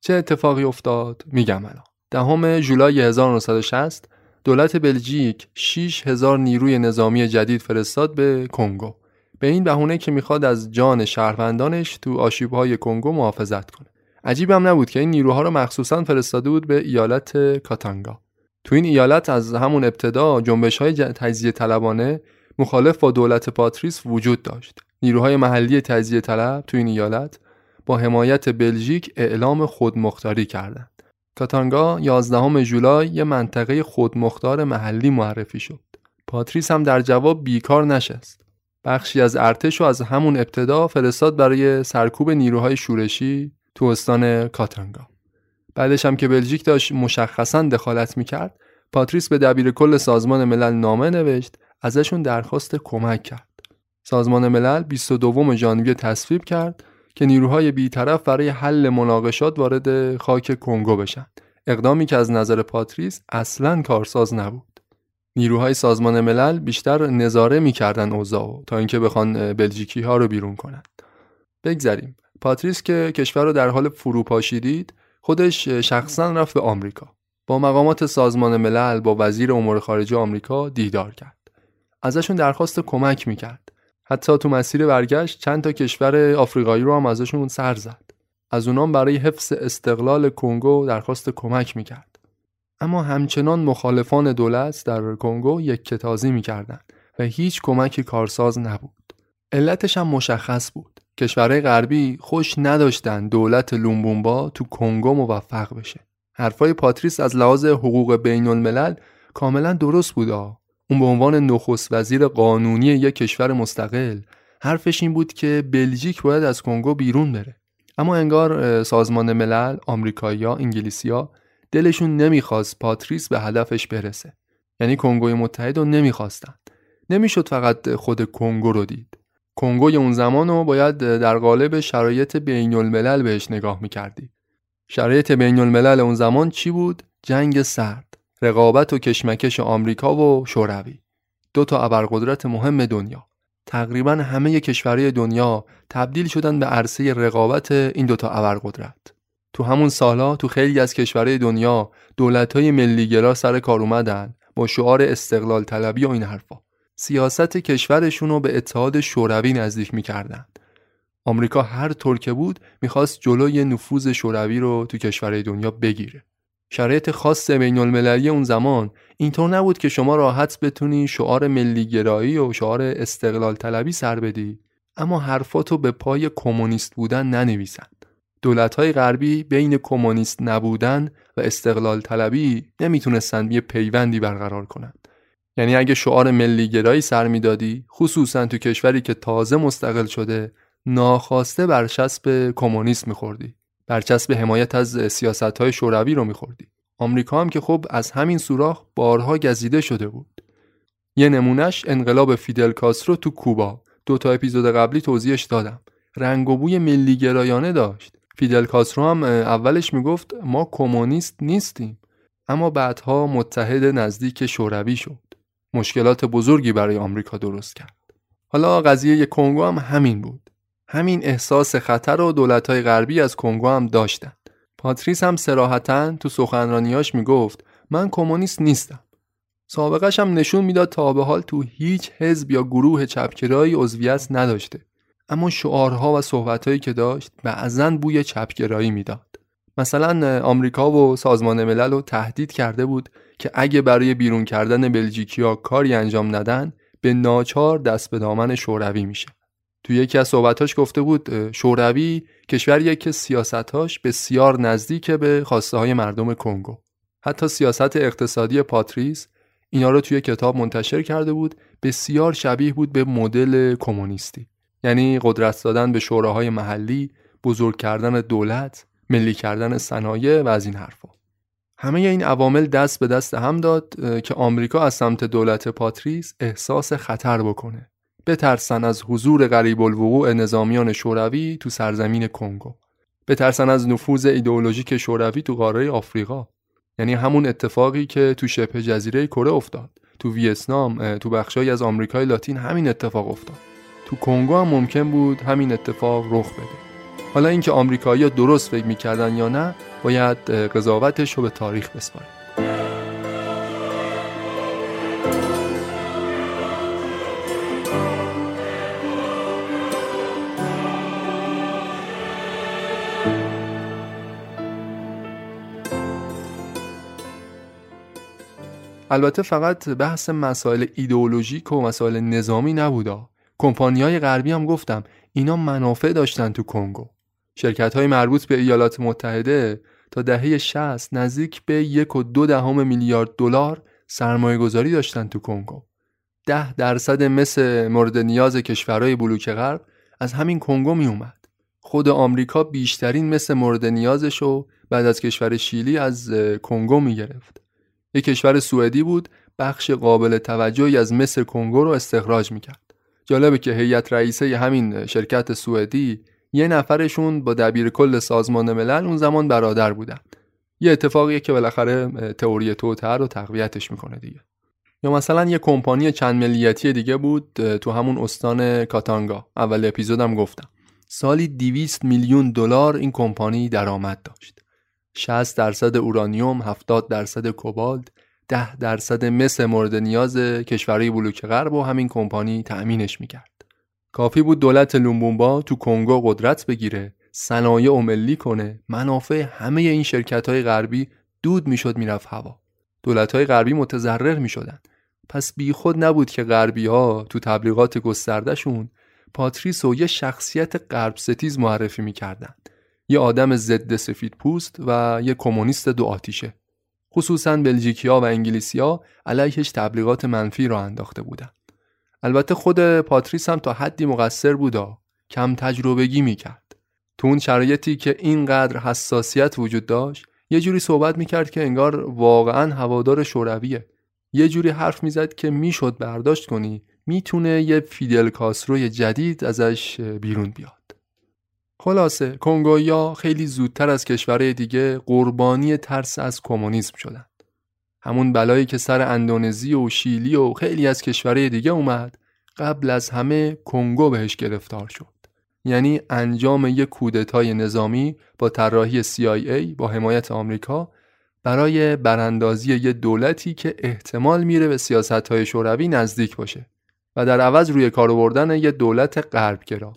چه اتفاقی افتاد؟ میگم الان. دهم جولای 1960 دولت بلژیک 6 هزار نیروی نظامی جدید فرستاد به کنگو. به این بهونه که می‌خواد از جان شهروندانش تو آشیبهای کنگو محافظت کنه. عجیب هم نبود که این نیروها رو مخصوصا فرستاده بود به ایالت کاتانگا. تو این ایالت از همون ابتدا جنبش های تجزیه طلبانه مخالف با دولت پاتریس وجود داشت. نیروهای محلی تجزیه طلب تو این ایالت با حمایت بلژیک اعلام خودمختاری کردند کاتانگا 11 جولای یه منطقه خودمختار محلی معرفی شد. پاتریس هم در جواب بیکار نشست. بخشی از ارتش رو از همون ابتدا فرستاد برای سرکوب نیروهای شورشی تو استان کاتانگا. بعدش هم که بلژیک داشت مشخصا دخالت می‌کرد پاتریس به دبیر کل سازمان ملل نامه نوشت ازشون درخواست کمک کرد. سازمان ملل 22 ژانویه تصویب کرد که نیروهای بیطرف برای حل مناقشات وارد خاک کنگو بشن. اقدامی که از نظر پاتریس اصلا کارساز نبود. نیروهای سازمان ملل بیشتر نظاره می‌کردن اوضاع تا اینکه بخوان بلژیکی ها رو بیرون کنند بگذریم. پاتریس که کشور رو در حال فروپاشی دید خودش شخصا رفت به آمریکا. با مقامات سازمان ملل با وزیر امور خارجه آمریکا دیدار کرد. ازشون درخواست کمک می‌کرد. حتی تو مسیر برگشت چند تا کشور آفریقایی رو هم ازشون سر زد. از اونام برای حفظ استقلال کنگو درخواست کمک می‌کرد. اما همچنان مخالفان دولت در کنگو یک کتازی می‌کردند و هیچ کمکی کارساز نبود. علتش هم مشخص بود. کشورهای غربی خوش نداشتن دولت لومبومبا تو کنگو موفق بشه. حرفای پاتریس از لحاظ حقوق بین الملل کاملا درست بودا اون به عنوان نخست وزیر قانونی یک کشور مستقل حرفش این بود که بلژیک باید از کنگو بیرون بره. اما انگار سازمان ملل آمریکایی‌ها انگلیسیا دلشون نمی‌خواست پاتریس به هدفش برسه. یعنی کنگوی متحد رو نمی‌خواستن. نمی‌شد فقط خود کنگو رو دید. کنگوی اون زمان رو باید در قالب شرایط بین الملل بهش نگاه می‌کردی. شرایط بین الملل اون زمان چی بود؟ جنگ سرد. رقابت و کشمکش آمریکا و شوروی. دو تا ابرقدرت مهم دنیا. تقریبا همه کشورهای دنیا تبدیل شدن به عرصه رقابت این دوتا ابرقدرت. تو همون سالا تو خیلی از کشورهای دنیا دولت‌های ملیگرا سر کار اومدن با شعار استقلال طلبی و این حرفا. سیاست کشورشون رو به اتحاد شوروی نزدیک می‌کردن. آمریکا هر طور که بود می‌خواست جلوی نفوذ شوروی رو تو کشورهای دنیا بگیره. شرایط خاص بین المللی اون زمان اینطور نبود که شما راحت بتونی شعار ملی گرایی و شعار استقلال طلبی سر بدی. اما حرفاتو به پای کمونیست بودن ننویسند دولت‌های غربی بین کمونیست نبودن و استقلال طلبی نمی‌تونستند یه پیوندی برقرار کنند یعنی اگه شعار ملی گرایی سر می‌دادی خصوصا تو کشوری که تازه مستقل شده ناخواسته برچسب کمونیسم میخوردی. برچسب حمایت از سیاست های شوروی رو میخوردی آمریکا هم که خب از همین سوراخ بارها گزیده شده بود. یه نمونهش انقلاب فیدل کاسترو تو کوبا. دو تا اپیزود قبلی توضیحش دادم. رنگ و بوی ملی گرایانه داشت. فیدل کاسترو هم اولش می‌گفت ما کمونیست نیستیم. اما بعدها متحد نزدیک شوروی شد. مشکلات بزرگی برای آمریکا درست کرد. حالا قضیه کنگو هم همین بود. همین احساس خطر و دولت‌های غربی از کنگو هم داشتند. پاتریس هم سراحتا تو سخنرانیاش می‌گفت من کمونیست نیستم. سابقش هم نشون می‌داد تا به حال تو هیچ حزب یا گروه چپگرایی عضویت نداشته. اما شعارها و صحبتهایی که داشت بعضا بوی چپگرایی می‌داد. مثلا آمریکا و سازمان ملل رو تهدید کرده بود که اگه برای بیرون کردن بلژیکیا کاری انجام ندن به ناچار دست به دامن شوروی میشه. تو یکی از صحبتاش گفته بود شوروی کشوریه که سیاستاش بسیار نزدیک به خواسته های مردم کنگو. حتی سیاست اقتصادی پاتریس اینا رو توی کتاب منتشر کرده بود بسیار شبیه بود به مدل کمونیستی. یعنی قدرت دادن به شوراهای محلی بزرگ کردن دولت ملی کردن صنایع و از این حرفا. همه این عوامل دست به دست هم داد که آمریکا از سمت دولت پاتریس احساس خطر بکنه. بترسن از حضور غریب الوقوع نظامیان شوروی تو سرزمین کنگو. بترسن از نفوذ ایدئولوژیک شوروی تو قاره آفریقا. یعنی همون اتفاقی که تو شبه جزیره کره افتاد تو ویتنام تو بخشای از آمریکای لاتین همین اتفاق افتاد. تو کنگو هم ممکن بود همین اتفاق رخ بده. حالا اینکه آمریکایی‌ها درست فکر می‌کردن یا نه باید قضاوتش رو به تاریخ بسپاریم البته فقط بحث مسائل ایدئولوژیک و مسائل نظامی نبودا کمپانی های غربی هم گفتم اینا منافع داشتن تو کنگو. شرکت های مربوط به ایالات متحده تا دهه 60 نزدیک به یک و دو دهم میلیارد دلار سرمایه گذاری داشتن تو کنگو. ده درصد مثل مورد نیاز کشورهای بلوک غرب از همین کنگو می اومد خود آمریکا بیشترین مثل مورد نیازش رو بعد از کشور شیلی از کنگو می گرفت یک کشور سوئدی بود بخش قابل توجهی از مصر کنگو رو استخراج می‌کرد. جالبه که هیئت رئیسه همین شرکت سوئدی یه نفرشون با دبیر کل سازمان ملل اون زمان برادر بودن. یه اتفاقیه که بالاخره تئوری توتر رو تقویتش می‌کنه دیگه. یا مثلا یه کمپانی چند ملیتی دیگه بود تو همون استان کاتانگا. اول اپیزودم گفتم. سالی 200 میلیون دلار این کمپانی درآمد داشت. 60 درصد اورانیوم 70 درصد کوبالت 10 درصد مس مورد نیاز کشورهای بلوک غرب و همین کمپانی تأمینش می‌کرد. کافی بود دولت لومومبا تو کنگو قدرت بگیره صنایع و ملی کنه منافع همه این شرکت های غربی دود می‌شد می‌رفت هوا. دولت های غربی متضرر می‌شدن. پس بیخود نبود که غربی ها تو تبلیغات گستردهشون پاتریس و یه شخصیت غرب ستیز معرفی می‌کردن. یه آدم ضد سفید پوست و یه کمونیست دو آتیشه. خصوصا بلژیکیا و انگلیسیا علیهش تبلیغات منفی را انداخته بودن. البته خود پاتریس هم تا حدی مقصر بودا کم تجربگی می‌کرد. تو اون شرایطی که اینقدر حساسیت وجود داشت یه جوری صحبت می‌کرد که انگار واقعا هوادار شورویه. یه جوری حرف می‌زد که می‌شد برداشت کنی می‌تونه یه فیدل کاستروی جدید ازش بیرون بیاد. خلاصه کنگویا خیلی زودتر از کشورهای دیگه قربانی ترس از کمونیسم شدن. همون بلایی که سر اندونزی و شیلی و خیلی از کشورهای دیگه اومد قبل از همه کنگو بهش گرفتار شد. یعنی انجام یک کودتای نظامی با طراحی CIA با حمایت آمریکا برای براندازی یه دولتی که احتمال میره به سیاست های شوروی نزدیک باشه و در عوض روی کار بردن یه دولت غربگرا.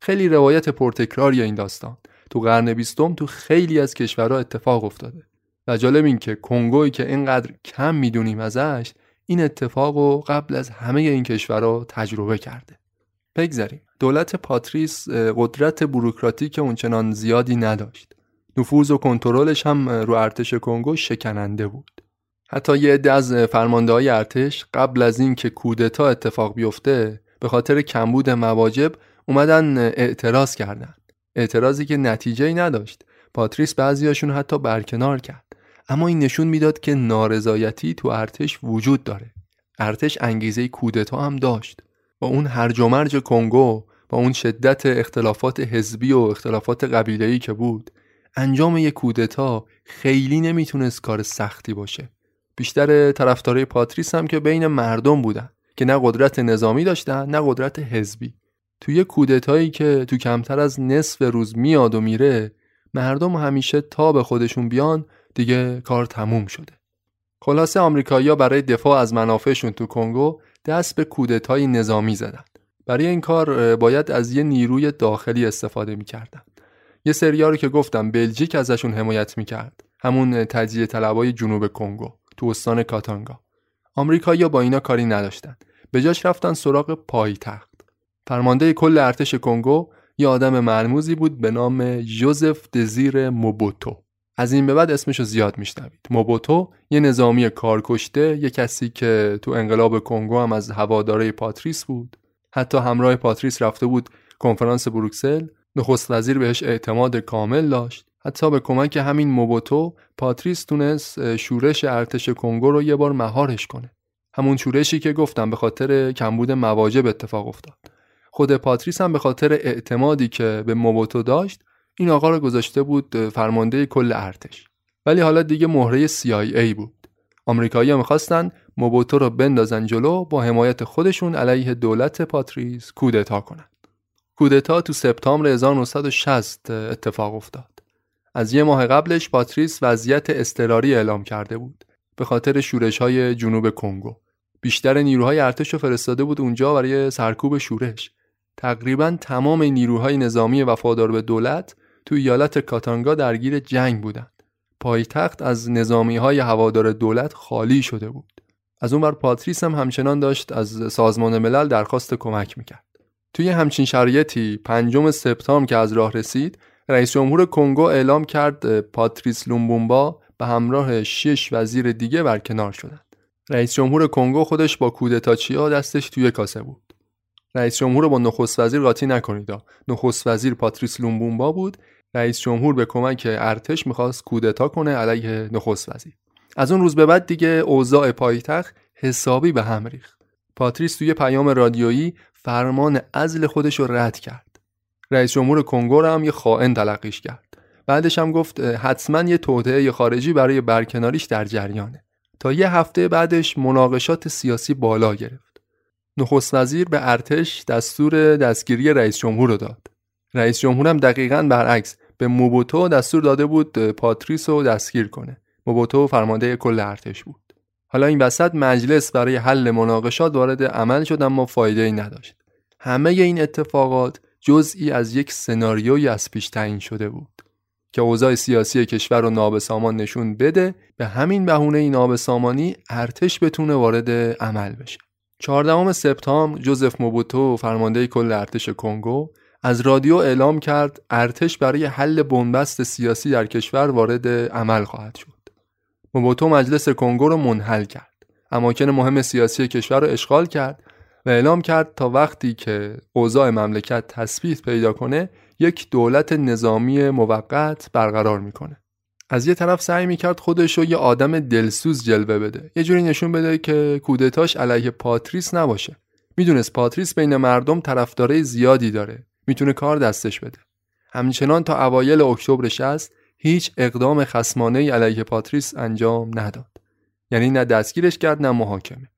خیلی روایت پرتکراری این داستان. تو قرن بیستم تو خیلی از کشورها اتفاق افتاده و جالب این که کنگوی که اینقدر کم می‌دونیم ازش این اتفاق رو قبل از همه این کشورها تجربه کرده. بگذاریم. دولت پاتریس قدرت بروکراتیک اونچنان زیادی نداشت. نفوذ و کنترلش هم رو ارتش کنگو شکننده بود. حتی یه عده از فرمانده های ارتش قبل از اینکه کودتا اتفاق بیفته به خاطر کمبود مواجب اومدن اعتراض کردن. اعتراضی که نتیجه ای نداشت. پاتریس بعضیاشون حتی برکنار کرد. اما این نشون می‌داد که نارضایتی تو ارتش وجود داره. ارتش انگیزه کودتا هم داشت. با اون هرج و مرج کنگو با اون شدت اختلافات حزبی و اختلافات قبیله‌ای که بود انجام یک کودتا خیلی نمی‌تونست کار سختی باشه. بیشتر طرفدارای پاتریس هم که بین مردم بودن که نه قدرت نظامی داشتن نه قدرت حزبی. توی کودتایی که تو کمتر از نصف روز میاد و میره مردم همیشه تا به خودشون بیان دیگه کار تموم شده. خلاصه آمریکایی‌ها برای دفاع از منافعشون تو کنگو دست به کودتای نظامی زدن. برای این کار باید از یه نیروی داخلی استفاده می‌کردن. یه سریاری که گفتم بلژیک ازشون حمایت می‌کرد. همون تجزیه طلبای جنوب کنگو تو استان کاتانگا. آمریکایی‌ها با اینا کاری نداشتن. به جاش رفتن سراغ پایتخت. فرمانده کل ارتش کنگو یه آدم مرموزی بود به نام جوزف دزیره موبوتو. از این به بعد اسمشو زیاد میشنوید. موبوتو یه نظامی کارکشته یه کسی که تو انقلاب کنگو هم از هوادارای پاتریس بود. حتی همراه پاتریس رفته بود کنفرانس بروکسل. نخست وزیر بهش اعتماد کامل داشت. حتی به کمک همین موبوتو پاتریس تونست شورش ارتش کنگو رو یه بار مهارش کنه. همون شورشی که گفتم به خاطر کمبود مواجب اتفاق افتاد. خود پاتریس هم به خاطر اعتمادی که به موبوتو داشت این آقا رو گذاشته بود فرمانده کل ارتش. ولی حالا دیگه مهره CIA بود. آمریکایی‌ها می‌خواستن موبوتو رو بندازن جلو با حمایت خودشون علیه دولت پاتریس کودتا کنن. کودتا تو سپتامبر 1960 اتفاق افتاد. از یه ماه قبلش پاتریس وضعیت اضطراری اعلام کرده بود به خاطر شورش های جنوب کنگو. بیشتر نیروهای ارتش رو فرستاده بود اونجا برای سرکوب شورش. تقریبا تمام نیروهای نظامی وفادار به دولت تو ایالت کاتانگا درگیر جنگ بودند. پایتخت از نظامی های هوادار دولت خالی شده بود. از اون ور پاتریس هم همچنان داشت از سازمان ملل درخواست کمک می‌کرد. توی همچین شرایطی پنجم سپتامبر که از راه رسید رئیس جمهور کنگو اعلام کرد پاتریس لومومبا به همراه شش وزیر دیگه برکنار شدند. رئیس جمهور کنگو خودش با کودتاچیا دستش توی کاسه بود. رئیس جمهور رو با نخست وزیر قاطی نکنید. نخست وزیر پاتریس لومومبا بود. رئیس جمهور به کمک ارتش می‌خواست کودتا کنه علیه نخست وزیر. از اون روز به بعد دیگه اوضاع پایتخت حسابی به هم ریخت. پاتریس توی پیام رادیویی فرمان عزل خودش رو رد کرد. رئیس جمهور کنگو هم یه خائن تلقیش کرد. بعدش هم گفت حتما یه توطئه خارجی برای برکناریش در جریانه تا یه هفته بعدش مناقشات سیاسی بالا گرفت نخست وزیر به ارتش دستور دستگیری رئیس جمهور رو داد. رئیس جمهور هم دقیقا برعکس به موبوتو دستور داده بود پاتریس رو دستگیر کنه. موبوتو فرمانده کل ارتش بود. حالا این وسط مجلس برای حل مناقشات وارد عمل شد اما فایده ای نداشت. همه این اتفاقات جزئی از یک سناریوی از پیش تعیین شده بود که اوضاع سیاسی کشور رو نابسامان نشون بده. به همین بهونه این نابسامانی ارتش بتونه وارد عمل بشه. 14 سپتامبر جوزف موبوتو فرمانده کل ارتش کنگو از رادیو اعلام کرد ارتش برای حل بنبست سیاسی در کشور وارد عمل خواهد شد. موبوتو مجلس کنگو رو منحل کرد. اماکن مهم سیاسی کشور رو اشغال کرد و اعلام کرد تا وقتی که اوضاع مملکت تثبیت پیدا کنه یک دولت نظامی موقت برقرار می‌کنه. از یه طرف سعی می‌کرد خودش رو یه آدم دلسوز جلوه بده. یه جوری نشون بده که کودتاش علیه پاتریس نباشه. می‌دونست پاتریس بین مردم طرفدارای زیادی داره. می‌تونه کار دستش بده. همچنان تا اوایل اکتبر 60 هیچ اقدام خسمانه علیه پاتریس انجام نداد. یعنی نه دستگیرش کرد نه محاکمه.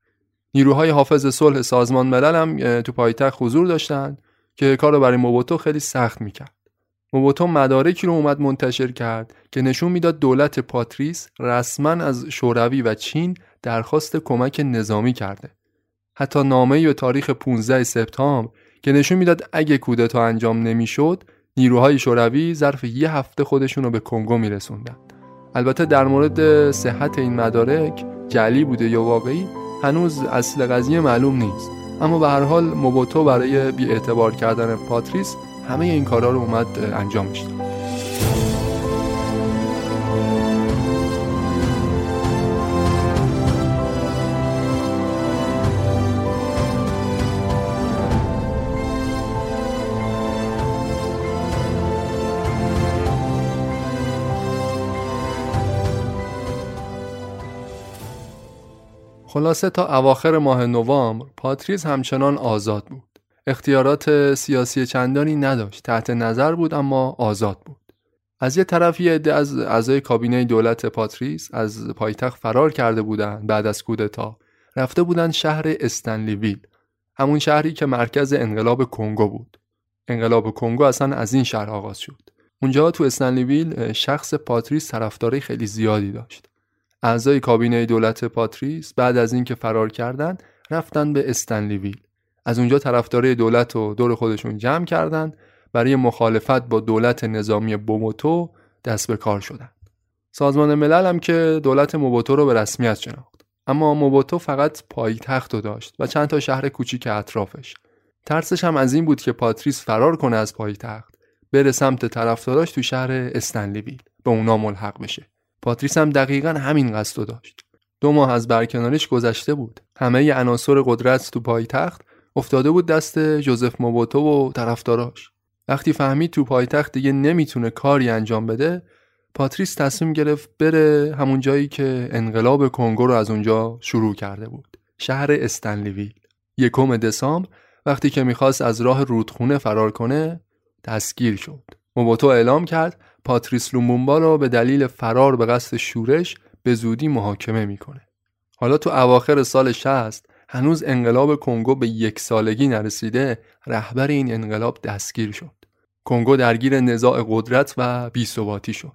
نیروهای حافظ صلح سازمان ملل هم تو پایتخت حضور داشتن که کار رو برای موبوتو خیلی سخت می‌کرد. موبوتو مدارکی رو اومد منتشر کرد که نشون می‌داد دولت پاتریس رسما از شوروی و چین درخواست کمک نظامی کرده. حتی نامه‌ای به تاریخ 15 سپتامبر که نشون می‌داد اگه کودتا انجام نمی‌شد نیروهای شوروی ظرف یه هفته خودشون رو به کنگو میرسوندن. البته در مورد صحت این مدارک جعلی بوده یا واقعی هنوز اصل قضیه معلوم نیست. اما به هر حال موبوتو برای بی اعتبار کردن پاتریس همه این کارا رو اومد انجام داد خلاصه تا اواخر ماه نوامبر پاتریس همچنان آزاد بود. اختیارات سیاسی چندانی نداشت. تحت نظر بود اما آزاد بود. از یه طرف یه عده از اعضای کابینه دولت پاتریس از پایتخت فرار کرده بودند بعد از کودتا. رفته بودند شهر استنلیویل همون شهری که مرکز انقلاب کنگو بود. انقلاب کنگو اصلا از این شهر آغاز شد. اونجا تو استنلیویل شخص پاتریس طرفدارای خیلی زیادی داشت. اعضای کابینه دولت پاتریس بعد از اینکه فرار کردند رفتن به استنلیویل. از اونجا طرفدارای دولت رو دور خودشون جمع کردند برای مخالفت با دولت نظامی بوموتو دست به کار شدند سازمان ملل هم که دولت موبوتو رو به رسمیت شناخت. اما موبوتو فقط پایتخت رو داشت و چند تا شهر کوچیک اطرافش. ترسش هم از این بود که پاتریس فرار کنه از پایتخت بره سمت طرفداراش تو شهر استنلیویل به اونا ملحق بشه. پاتریس هم دقیقا همین قصد داشت. دو ماه از برکناریش گذشته بود. همه عناصر قدرت تو پایتخت افتاده بود دست جوزف موبوتو و طرفداراش. وقتی فهمید تو پایتخت دیگه نمی‌تونه کاری انجام بده پاتریس تصمیم گرفت بره همون جایی که انقلاب کنگو رو از اونجا شروع کرده بود شهر استنلیویل. یکم دسامبر وقتی که می‌خواست از راه رودخونه فرار کنه دستگیر شد. موبوتو اعلام کرد پاتریس لومبومبا را به دلیل فرار به قصد شورش به زودی محاکمه می‌کنه. حالا تو اواخر سال 60 هنوز انقلاب کنگو به یک سالگی نرسیده رهبر این انقلاب دستگیر شد. کنگو درگیر نزاع قدرت و بیثباتی شد.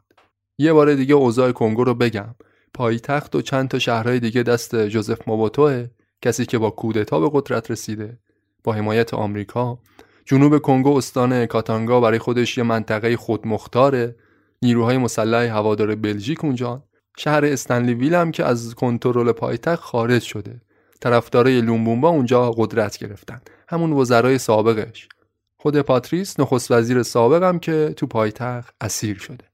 یه بار دیگه اوضاع کنگو رو بگم. پایتخت و چند تا شهرهای دیگه دست جوزف موبوتوه کسی که با کودتا به قدرت رسیده با حمایت آمریکا جنوب کنگو استان کاتانگا برای خودش یه منطقه خودمختاره نیروهای مسلح هوادار بلژیک اونجا شهر استنلیویل هم که از کنترل پایتخت خارج شده طرفدارای لومبومبا اونجا قدرت گرفتن همون وزرای سابقش خود پاتریس نخست وزیر سابقم که تو پایتخت اسیر شده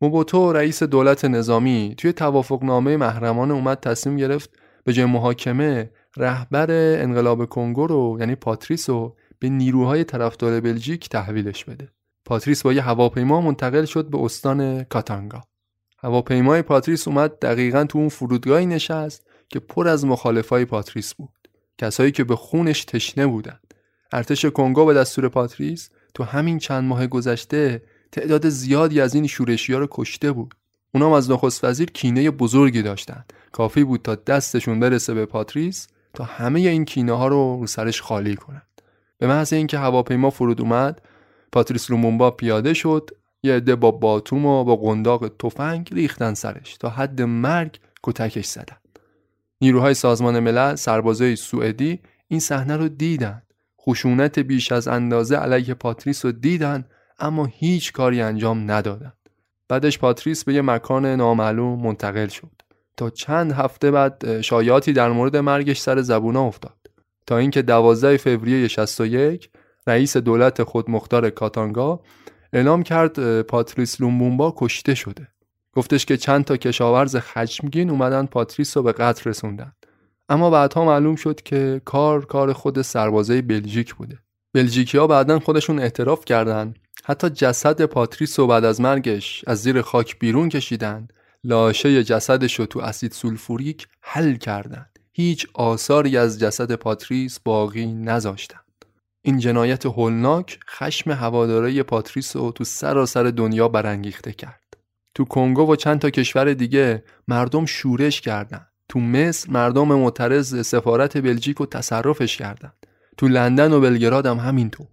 موبوتو رئیس دولت نظامی توی توافقنامه محرمانه اومد تصمیم گرفت به جای محاکمه رهبر انقلاب کنگو رو یعنی پاتریس رو به نیروهای طرفدار بلژیک تحویلش بده. پاتریس با یه هواپیما منتقل شد به استان کاتانگا. هواپیمای پاتریس اومد دقیقا تو اون فرودگاهی نشست که پر از مخالفای پاتریس بود. کسایی که به خونش تشنه بودند. ارتش کنگو به دستور پاتریس تو همین چند ماه گذشته تعداد زیادی از این شورشی ها رو کشته بود اونام از نخست وزیر کینه بزرگی داشتند کافی بود تا دستشون برسه به پاتریس تا همه این کینه ها رو رو سرش خالی کنند به محض اینکه هواپیما فرود اومد پاتریس لومومبا پیاده شد یه عده با باتوم و با قنداق تفنگ ریختن سرش تا حد مرگ کتکش زدن نیروهای سازمان ملل سربازای سوئدی این صحنه رو دیدن. خشونت بیش از اندازه علیه پاتریس رو دیدن اما هیچ کاری انجام ندادن. بعدش پاتریس به یه مکان نامعلوم منتقل شد. تا چند هفته بعد شایعاتی در مورد مرگش سر زبونا افتاد. تا اینکه 12 فوریه 61 رئیس دولت خودمختار کاتانگا اعلام کرد پاتریس لومومبا کشته شده. گفتش که چند تا کشاورز خشمگین اومدن پاتریس رو به قتل رسوندن. اما بعدها معلوم شد که کار کار خود سربازای بلژیک بوده. بلژیکی ها بعدا خودشون اعتراف کردند حتی جسد پاتریس رو بعد از مرگش از زیر خاک بیرون کشیدن. لاشه جسدش رو تو اسید سولفوریک حل کردند هیچ آثاری از جسد پاتریس باقی نذاشتند این جنایت هولناک خشم هوادارای پاتریس رو تو سراسر دنیا برانگیخته کرد. تو کنگو و چند تا کشور دیگه مردم شورش کردند تو مصر مردم معترض سفارت بلژیک رو تصرفش کردند تو لندن و بلگراد هم همینطور.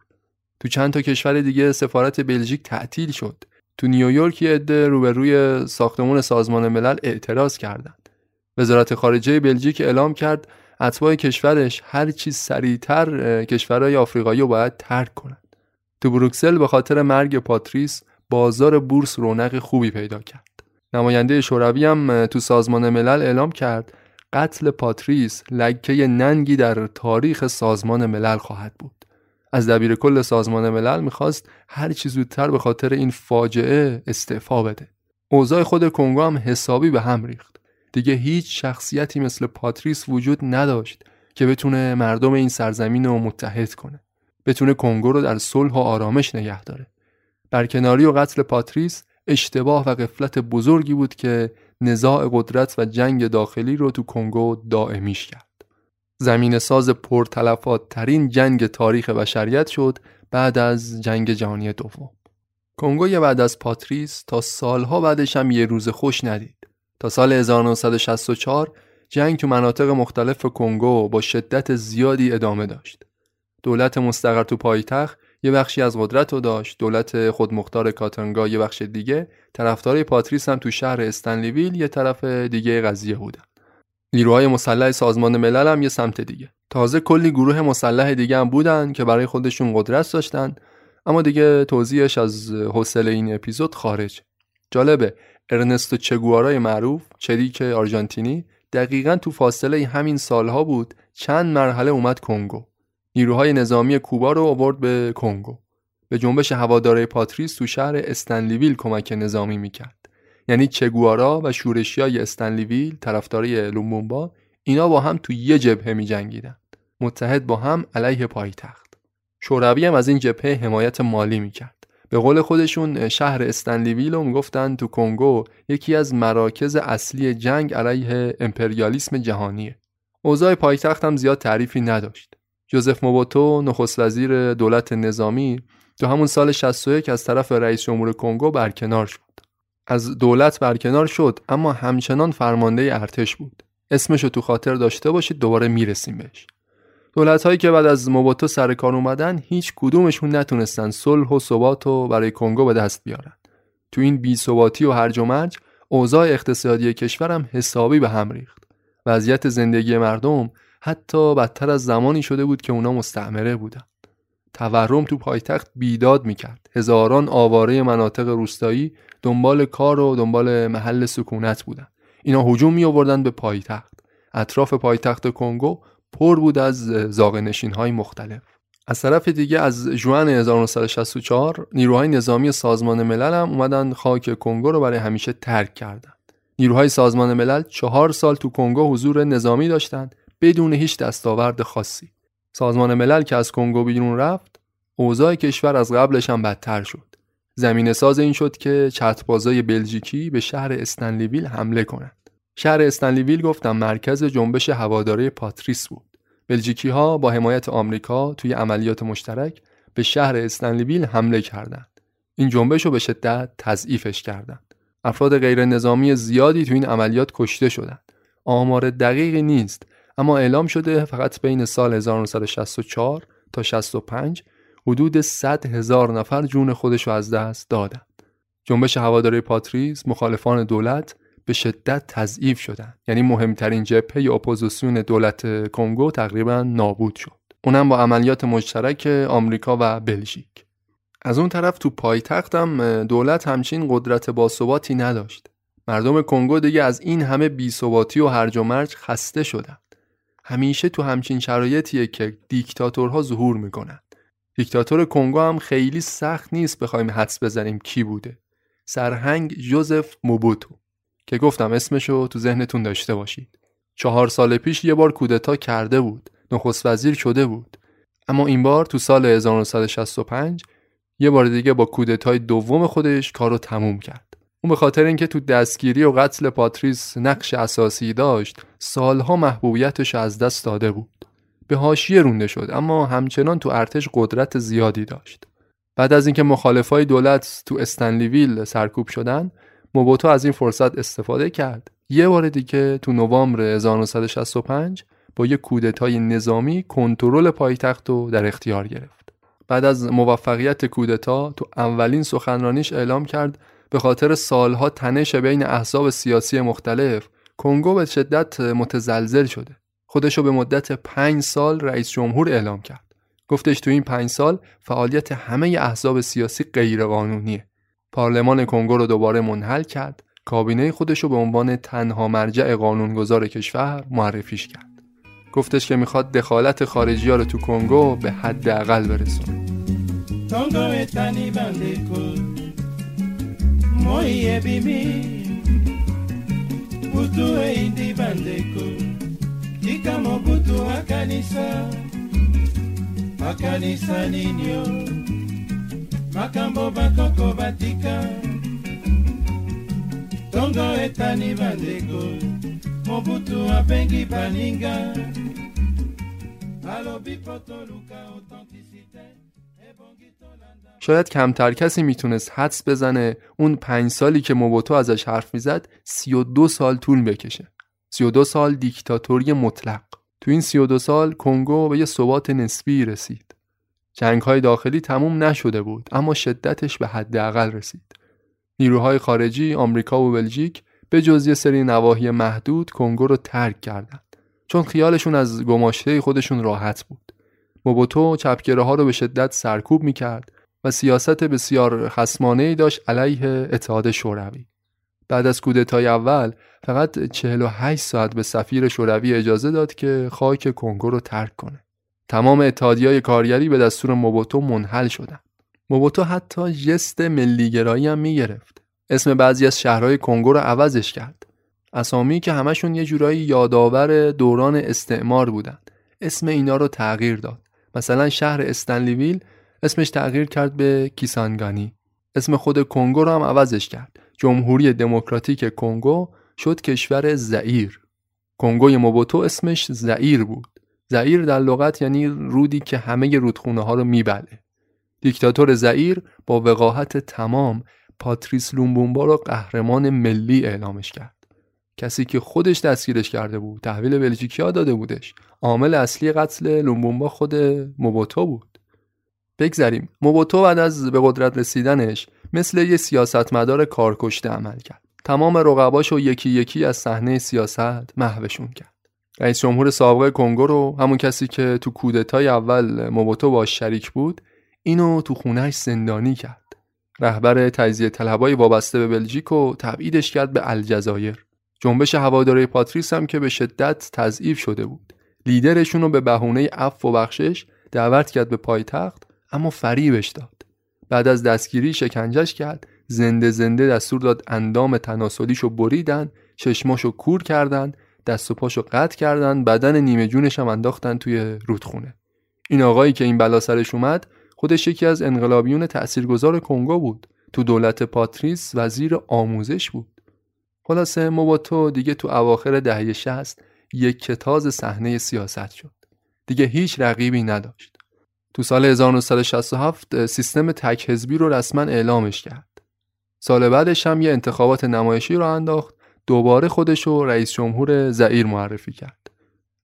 تو چند تا کشور دیگه سفارت بلژیک تعطیل شد. تو نیویورک یه عده روبروی ساختمون سازمان ملل اعتراض کردند وزارت خارجه بلژیک اعلام کرد اتباع کشورش هر چیز سریعتر کشورهای آفریقایی رو باید ترک کنند تو بروکسل به خاطر مرگ پاتریس بازار بورس رونق خوبی پیدا کرد. نماینده شوروی هم تو سازمان ملل اعلام کرد قتل پاتریس لکه ننگی در تاریخ سازمان ملل خواهد بود. از دبیر کل سازمان ملل می‌خواست هر چی زودتر به خاطر این فاجعه استعفا بده. اوضاع خود کنگو هم حسابی به هم ریخت. دیگه هیچ شخصیتی مثل پاتریس وجود نداشت که بتونه مردم این سرزمین رو متحد کنه. بتونه کنگو رو در صلح و آرامش نگه داره. برکناری و قتل پاتریس اشتباه و غفلت بزرگی بود که نزاع قدرت و جنگ داخلی رو تو کنگو دائمیش کرد زمین ساز پرتلفات ترین جنگ تاریخ بشریت شد بعد از جنگ جهانی دوم. کنگو یه بعد از پاتریس تا سالها بعدش هم یه روز خوش ندید. تا سال 1964 جنگ تو مناطق مختلف کنگو با شدت زیادی ادامه داشت. دولت مستقر تو پایتخت یه بخشی از قدرت رو داشت. دولت خودمختار کاتانگا یه بخش دیگه. طرفدارای پاتریس هم تو شهر استنلیویل یه طرف دیگه قضیه بودن. نیروهای مسلح سازمان ملل هم یه سمت دیگه. تازه کلی گروه مسلح دیگه هم بودن که برای خودشون قدرت داشتن. اما دیگه توضیحش از حوصله این اپیزود خارج. جالبه. ارنستو چگوارای معروف چریک آرژانتینی دقیقا تو فاصله همین سالها بود چند مرحله اومد کنگو. نیروهای نظامی کوبا رو آورد به کنگو. به جنبش هواداره پاتریس تو شهر استنلیویل کمک نظامی می‌کرد. یعنی چگوارا و شورشیای استنلیویل طرفداری لومبومبا اینا با هم تو یه جبهه می جنگیدن. متحد با هم علیه پایتخت. شوروی هم از این جبهه حمایت مالی می‌کرد. به قول خودشون شهر استنلیویل رو می‌گفتن تو کنگو یکی از مراکز اصلی جنگ علیه امپریالیسم جهانیه. اوضاع پایتخت هم زیاد تعریفی نداشت. جوزف موبوتو نخست وزیر دولت نظامی تو همون سال 61 از طرف رئیس جمهور کنگو برکنار شد. از دولت برکنار شد اما همچنان فرمانده ارتش بود. اسمش رو تو خاطر داشته باشید دوباره می‌رسیم بهش. دولت هایی که بعد از موبوتو سر کار اومدن هیچ کدومشون نتونستن صلح و ثبات رو برای کنگو به دست بیارن. تو این بی ثباتی و هرج و مرج اوضاع اقتصادی کشورم حسابی به هم ریخت. وضعیت زندگی مردم حتی بدتر از زمانی شده بود که اونا مستعمره بودن. تورم تو پایتخت بیداد می‌کرد. هزاران آواره مناطق روستایی دنبال کار و دنبال محل سکونت بودن. اینا هجوم می آوردن به پایتخت. اطراف پایتخت کنگو پر بود از زاغ نشین های مختلف. از طرف دیگه از جوان 1964 نیروهای نظامی سازمان ملل هم اومدن خاک کنگو رو برای همیشه ترک کردند. نیروهای سازمان ملل چهار سال تو کنگو حضور نظامی داشتند بدون هیچ دستاورد خاصی. سازمان ملل که از کنگو بیرون رفت، اوضاع کشور از قبلش هم بدتر شد. زمین ساز این شد که چتربازای بلژیکی به شهر استنلیویل حمله کنند. شهر استنلیویل گفتم مرکز جنبش هواداره پاتریس بود. بلژیکی ها با حمایت آمریکا توی عملیات مشترک به شهر استنلیویل حمله کردند. این جنبش رو به شدت تضعیفش کردند. افراد غیر نظامی زیادی تو این عملیات کشته شدند. آمار دقیقی نیست اما اعلام شده فقط بین سال 1964 تا 65 حدود 100 هزار نفر جون خودش رو از دست دادند. جنبش هواداری پاتریس مخالفان دولت به شدت تضعیف شدند. یعنی مهمترین جبهه اپوزیسیون دولت کنگو تقریبا نابود شد. اونم با عملیات مشترک آمریکا و بلژیک. از اون طرف تو پایتختم دولت همچین قدرت باثباتی نداشت. مردم کنگو دیگه از این همه بیثباتی و هرج و مرج خسته شدند. همیشه تو همچین شرایطیه که دیکتاتورها ظهور می‌کنن. دیکتاتور کنگو هم خیلی سخت نیست بخوایم حدس بزنیم کی بوده. سرهنگ جوزف موبوتو که گفتم اسمشو تو ذهنتون داشته باشید. چهار سال پیش یه بار کودتا کرده بود. نخست وزیر شده بود. اما این بار تو سال 1965 یه بار دیگه با کودتای دوم خودش کارو تموم کرد. اون به خاطر اینکه تو دستگیری و قتل پاتریس نقش اساسی داشت سالها محبوبیتش از دست داده بود. به حاشیه رونده شد اما همچنان تو ارتش قدرت زیادی داشت. بعد از اینکه مخالفای دولت تو استنلیویل سرکوب شدن موبوتو از این فرصت استفاده کرد. یه بار دیگه تو نوامبر 1965 با یه کودتای نظامی کنترل پایتخت رو در اختیار گرفت. بعد از موفقیت کودتا تو اولین سخنرانیش اعلام کرد به خاطر سالها تنش بین احزاب سیاسی مختلف کنگو به شدت متزلزل شده. خودشو به مدت پنج سال رئیس جمهور اعلام کرد. گفتش تو این پنج سال فعالیت همه احزاب سیاسی غیرقانونیه. پارلمان کنگو رو دوباره منحل کرد. کابینه خودش رو به عنوان تنها مرجع قانونگذار کشور معرفیش کرد. گفتش که می‌خواد دخالت خارجی ها رو تو کنگو به حداقل برسونه. Moi ebimi butu eindi bandeko tika mobutu akanisa akanisa ninio makambo bakoko batika. Tongo etani bandeko mobutu abengi baninga. Alobi potoluka authenticité شاید کمتر کسی می‌تونست حدس بزنه اون پنج سالی که موبوتو ازش حرف می‌زد سی و دو سال طول بکشه. سی و دو سال دیکتاتوری مطلق. تو این سی و دو سال کنگو به یه ثبات نسبی رسید. جنگ های داخلی تموم نشده بود اما شدتش به حداقل رسید. نیروهای خارجی آمریکا و بلژیک به جز یه سری نواحی محدود کنگو رو ترک کردند چون خیالشون از گماشته خودشون راحت بود. موبوتو چپگره ها رو به شدت سرکوب می‌کرد. سیاست بسیار خسمانه ای داشت علیه اتحاد شوروی. بعد از کودتای اول فقط 48 ساعت به سفیر شوروی اجازه داد که خاک کنگو رو ترک کنه. تمام اتحادیای کارگری به دستور موبوتو منحل شدن. موبوتو حتی جست ملیگرایی هم می‌گرفت. اسم بعضی از شهرهای کنگو رو عوضش کرد. اسامی که همشون یه جورایی یادآور دوران استعمار بودن. اسم اینا رو تغییر داد. مثلا شهر استنلیویل اسمش تغییر کرد به کیسانگانی. اسم خود کنگو رو هم عوضش کرد. جمهوری دموکراتیک کنگو شد کشور زعیر. کنگوی موبوتو اسمش زعیر بود. زعیر در لغت یعنی رودی که همه رودخونه ها رو میبله. دیکتاتور زعیر با وقاحت تمام پاتریس لومبومبا رو قهرمان ملی اعلامش کرد. کسی که خودش دستگیرش کرده بود تحویل بلژیکیا داده بودش. عامل اصلی قتل لومبومبا خود موبوتو بود. بگذریم. موبوتو بعد از به قدرت رسیدنش مثل یه سیاستمدار کارکشته عمل کرد. تمام رقباش و یکی یکی از صحنه سیاست محوشون کرد. رئیس جمهور سابق کنگو رو همون کسی که تو کودتای اول موبوتو باش شریک بود اینو تو خونهش زندانی کرد. رهبر تجزیه طلبای وابسته به بلژیک و تبعیدش کرد به الجزایر. جنبش هواداری پاتریس هم که به شدت تضعیف شده بود. لیدرشون رو به بهونه عفو و بخشش دعوت کرد به پایتخت اما فریبش داد. بعد از دستگیری شکنجش کرد زنده زنده دستور داد اندام تناسلیشو بریدن چشماشو کور کردن دست و پاشو قطع کردن بدن نیمه جونش هم انداختن توی رودخونه. این آقایی که این بلا سرش اومد خودش یکی از انقلابیون تاثیرگذار کنگو بود. تو دولت پاتریس وزیر آموزش بود. خلاصه موباتو دیگه تو اواخر دهه 60 یک کتاز صحنه سیاست شد. دیگه هیچ رقیبی نداشت. تو سال 1967 سیستم تک حزبی رو رسما اعلامش کرد. سال بعدش هم یه انتخابات نمایشی رو انداخت دوباره خودش رو رئیس جمهور زعیر معرفی کرد.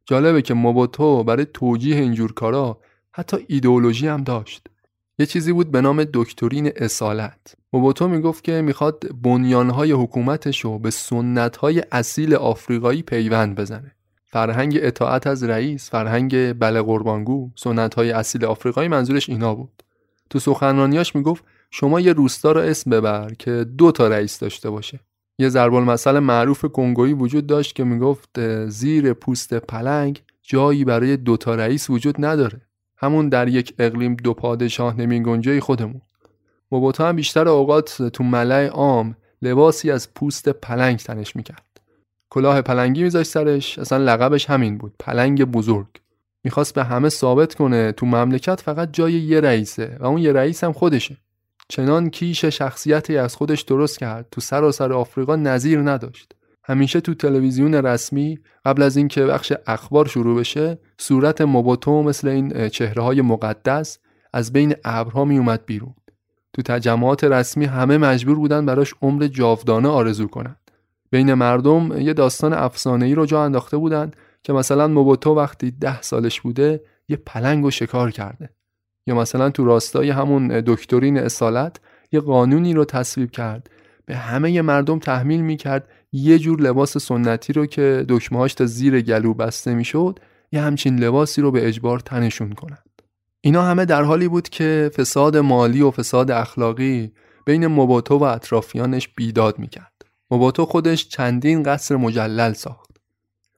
جالبه که موبوتو برای توجیه اینجور کارا حتی ایدئولوژی هم داشت. یه چیزی بود به نام دکترین اصالت. موبوتو می‌گفت که می‌خواد بنیانهای حکومتش رو به سنتهای اصیل آفریقایی پیوند بزنه. فرهنگ اطاعت از رئیس، فرهنگ بله قربانگو، سنتهای اصیل آفریقایی منظورش اینا بود. تو سخنرانیاش می‌گفت شما یه روستا رو اسم ببر که دو تا رئیس داشته باشه. یه ضرب المثل معروف کنگویی وجود داشت که می‌گفت زیر پوست پلنگ جایی برای دو تا رئیس وجود نداره. همون در یک اقلیم دو پادشاه نمی خودمون. موبوتا هم بیشتر اوقات تو ملع عام لباسی از پوست پلنگ تنش می‌کرد. کلاه پلنگی میذاشت سرش اصلا لقبش همین بود پلنگ بزرگ. می‌خواست به همه ثابت کنه تو مملکت فقط جای یه رئیسه و اون یه رئیس هم خودشه. چنان کیش شخصیتی از خودش درست کرد تو سراسر آفریقا نظیر نداشت. همیشه تو تلویزیون رسمی قبل از اینکه بخش اخبار شروع بشه صورت موبوتو مثل این چهره های مقدس از بین ابرها میومد بیرون. تو تجمعات رسمی همه مجبور بودن براش عمر جاودانه آرزو کنن. بین مردم یه داستان افسانه ای رو جا انداخته بودن که مثلا موبوتو وقتی ده سالش بوده یه پلنگ رو شکار کرده. یا مثلا تو راستای همون دکترین اصالت یه قانونی رو تصویب کرد. به همه مردم تحمیل می‌کرد یه جور لباس سنتی رو که دکمهاش تا زیر گلو بسته می‌شد یه همچین لباسی رو به اجبار تنشون کنند. اینا همه در حالی بود که فساد مالی و فساد اخلاقی بین موبوتو و اطرافیانش بیداد می‌کرد. موباتو خودش چندین قصر مجلل ساخت.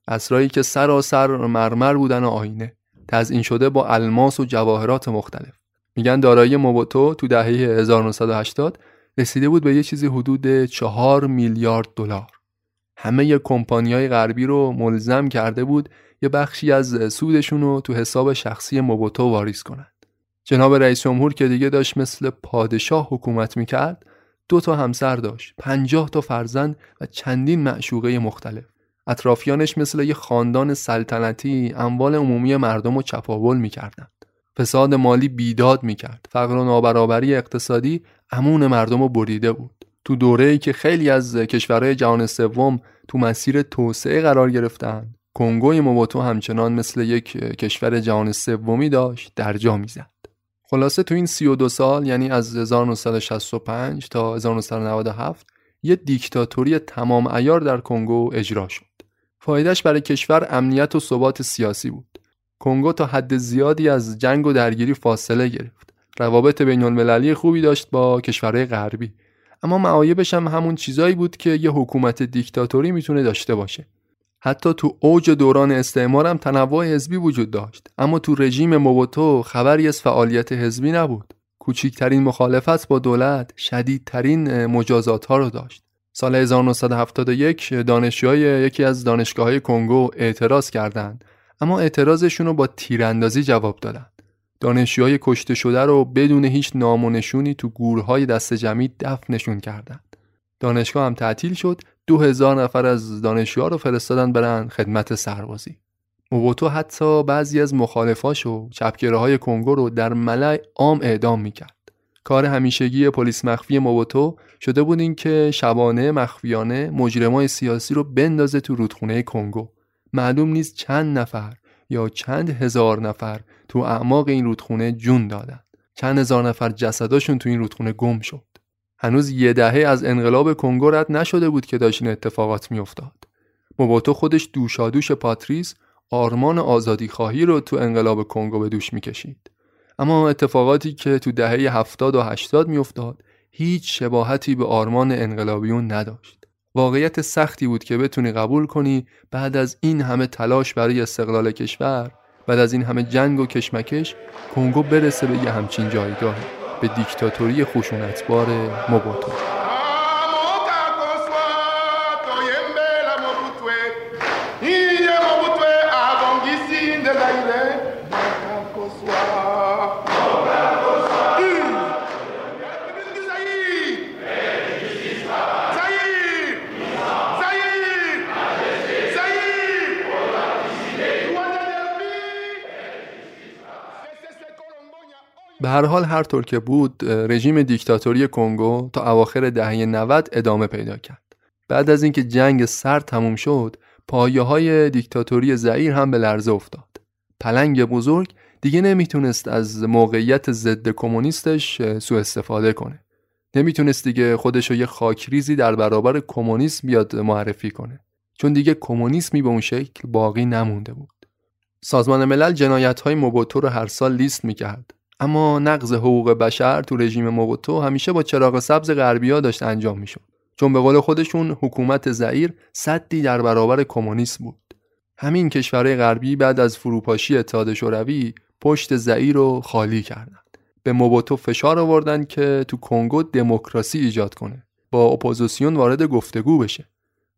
قصرهایی که سراسر مرمر بودن و آینه. تزئین شده با الماس و جواهرات مختلف. میگن دارایی موباتو تو دهه 1980 رسیده بود به یه چیزی حدود 4 میلیارد دلار. همه کمپانیای غربی رو ملزم کرده بود یه بخشی از سودشون رو تو حساب شخصی موبوتو واریز کنند جناب رئیس جمهور که دیگه داشت مثل پادشاه حکومت می‌کرد دو تا همسر داشت پنجاه تا فرزند و چندین معشوقه مختلف. اطرافیانش مثل یه خاندان سلطنتی اموال عمومی مردم رو چپاول می‌کردند. فساد مالی بیداد می‌کرد. فقر و نابرابری اقتصادی امون مردم رو بریده بود. تو دوره ای که خیلی از کشورهای جهان سوم تو مسیر توسعه قرار گرفتن کنگوی موبوتو همچنان مثل یک کشور جهان سومی داشت درجا می‌زد. خلاصه تو این 32 سال یعنی از 1965 تا 1997 یه دیکتاتوری تمام ایار در کنگو اجرا شد. فایدهش برای کشور امنیت و ثبات سیاسی بود. کنگو تا حد زیادی از جنگ و درگیری فاصله گرفت. روابط بین المللی خوبی داشت با کشورهای غربی. اما معایبش هم همون چیزایی بود که یه حکومت دیکتاتوری می‌تونه داشته باشه. حتی تو اوج دوران استعمار هم تنوع حزبی وجود داشت. اما تو رژیم موبوتو خبری از فعالیت حزبی نبود. کوچکترین مخالفت با دولت شدیدترین مجازات ها رو داشت. سال 1971 دانشجوهای یکی از دانشگاه های کنگو اعتراض کردند. اما اعتراضشون رو با تیراندازی جواب دادند. دانشجوهای کشته شده رو بدون هیچ نام و نشونی تو گورهای دست جمعی دفنشون کردند. دانشگاه هم تعطیل شد. دو هزار نفر از دانشجوها رو فرستادن برن خدمت سربازی. موبوتو حتی بعضی از مخالفاش و چپگره های کنگو رو در ملع عام اعدام می‌کرد. کار همیشگی پلیس مخفی موبوتو شده بود این که شبانه مخفیانه مجرمای سیاسی رو بندازه تو رودخونه کنگو. معلوم نیست چند نفر یا چند هزار نفر تو اعماق این رودخونه جون دادن. چند هزار نفر جسداشون تو این رودخونه گم شد. هنوز یه دهه از انقلاب کنگو رد نشده بود که داشت این اتفاقات میافتاد. موباتو خودش دوشادوش پاتریس آرمان آزادی خواهی رو تو انقلاب کنگو به دوش می‌کشید. اما اتفاقاتی که تو دهه 70 و 80 میافتاد هیچ شباهتی به آرمان انقلابیون نداشت. واقعیت سختی بود که بتونی قبول کنی بعد از این همه تلاش برای استقلال کشور بعد از این همه جنگ و کشمکش کنگو برسه به یه همچین جایگاهی. به دیکتاتوری خشونتبار موبوتو هر حال هر طور که بود رژیم دیکتاتوری کنگو تا اواخر دهه 90 ادامه پیدا کرد. بعد از اینکه جنگ سرد تموم شد، پایه های دیکتاتوری زعیر هم به لرزه افتاد. پلنگ بزرگ دیگه نمی‌تونست از موقعیت ضد کمونیستش سوء استفاده کنه. نمی‌تونست دیگه خودش رو یه خاکریزی در برابر کمونیسم بیاد معرفی کنه. چون دیگه کمونیسمی به اون شکل باقی نمونده بود. سازمان ملل جنایت های موبوتو رو هر سال لیست می‌کرد. اما نقض حقوق بشر تو رژیم موبوتو همیشه با چراغ سبز غربیا داشت انجام می‌شد. چون به قول خودشون حکومت زئیر سدی در برابر کمونیسم بود. همین کشورهای غربی بعد از فروپاشی اتحاد شوروی پشت زئیر رو خالی کردند. به موبوتو فشار آوردن که تو کنگو دموکراسی ایجاد کنه. با اپوزیسیون وارد گفتگو بشه.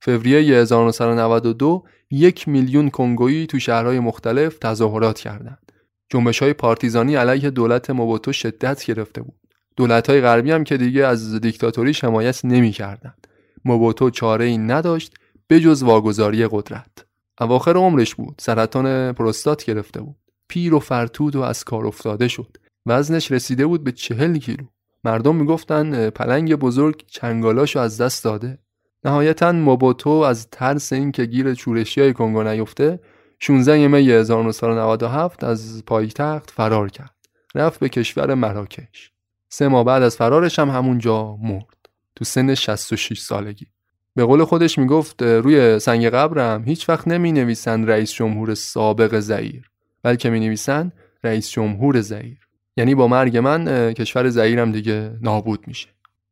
فوریه 1992 یک میلیون کنگویی تو شهرهای مختلف تظاهرات کردند. جنبش های پارتیزانی علیه دولت موبوتو شدت گرفته بود. دولت های غربی هم که دیگه از دیکتاتوری حمایت نمی‌کردند. موبوتو چاره ای نداشت بجز واگذاری قدرت. اواخر عمرش بود. سرطان پروستات گرفته بود. پیر و فرتود و از کار افتاده شد. وزنش رسیده بود به چهل کیلو. مردم می‌گفتن پلنگ بزرگ چنگالاشو از دست داده. نهایتا موبوتو از ترس اینکه گیر چورشی های کنگو نیفته 16 می 1997 از پایتخت فرار کرد. رفت به کشور مراکش. سه ماه بعد از فرارش هم همونجا مرد. تو سن 66 سالگی. به قول خودش می‌گفت روی سنگ قبرم هیچ وقت نمی نویسند رئیس جمهور سابق زعیر بلکه می نویسند رئیس جمهور زعیر یعنی با مرگ من کشور زعیرم دیگه نابود میشه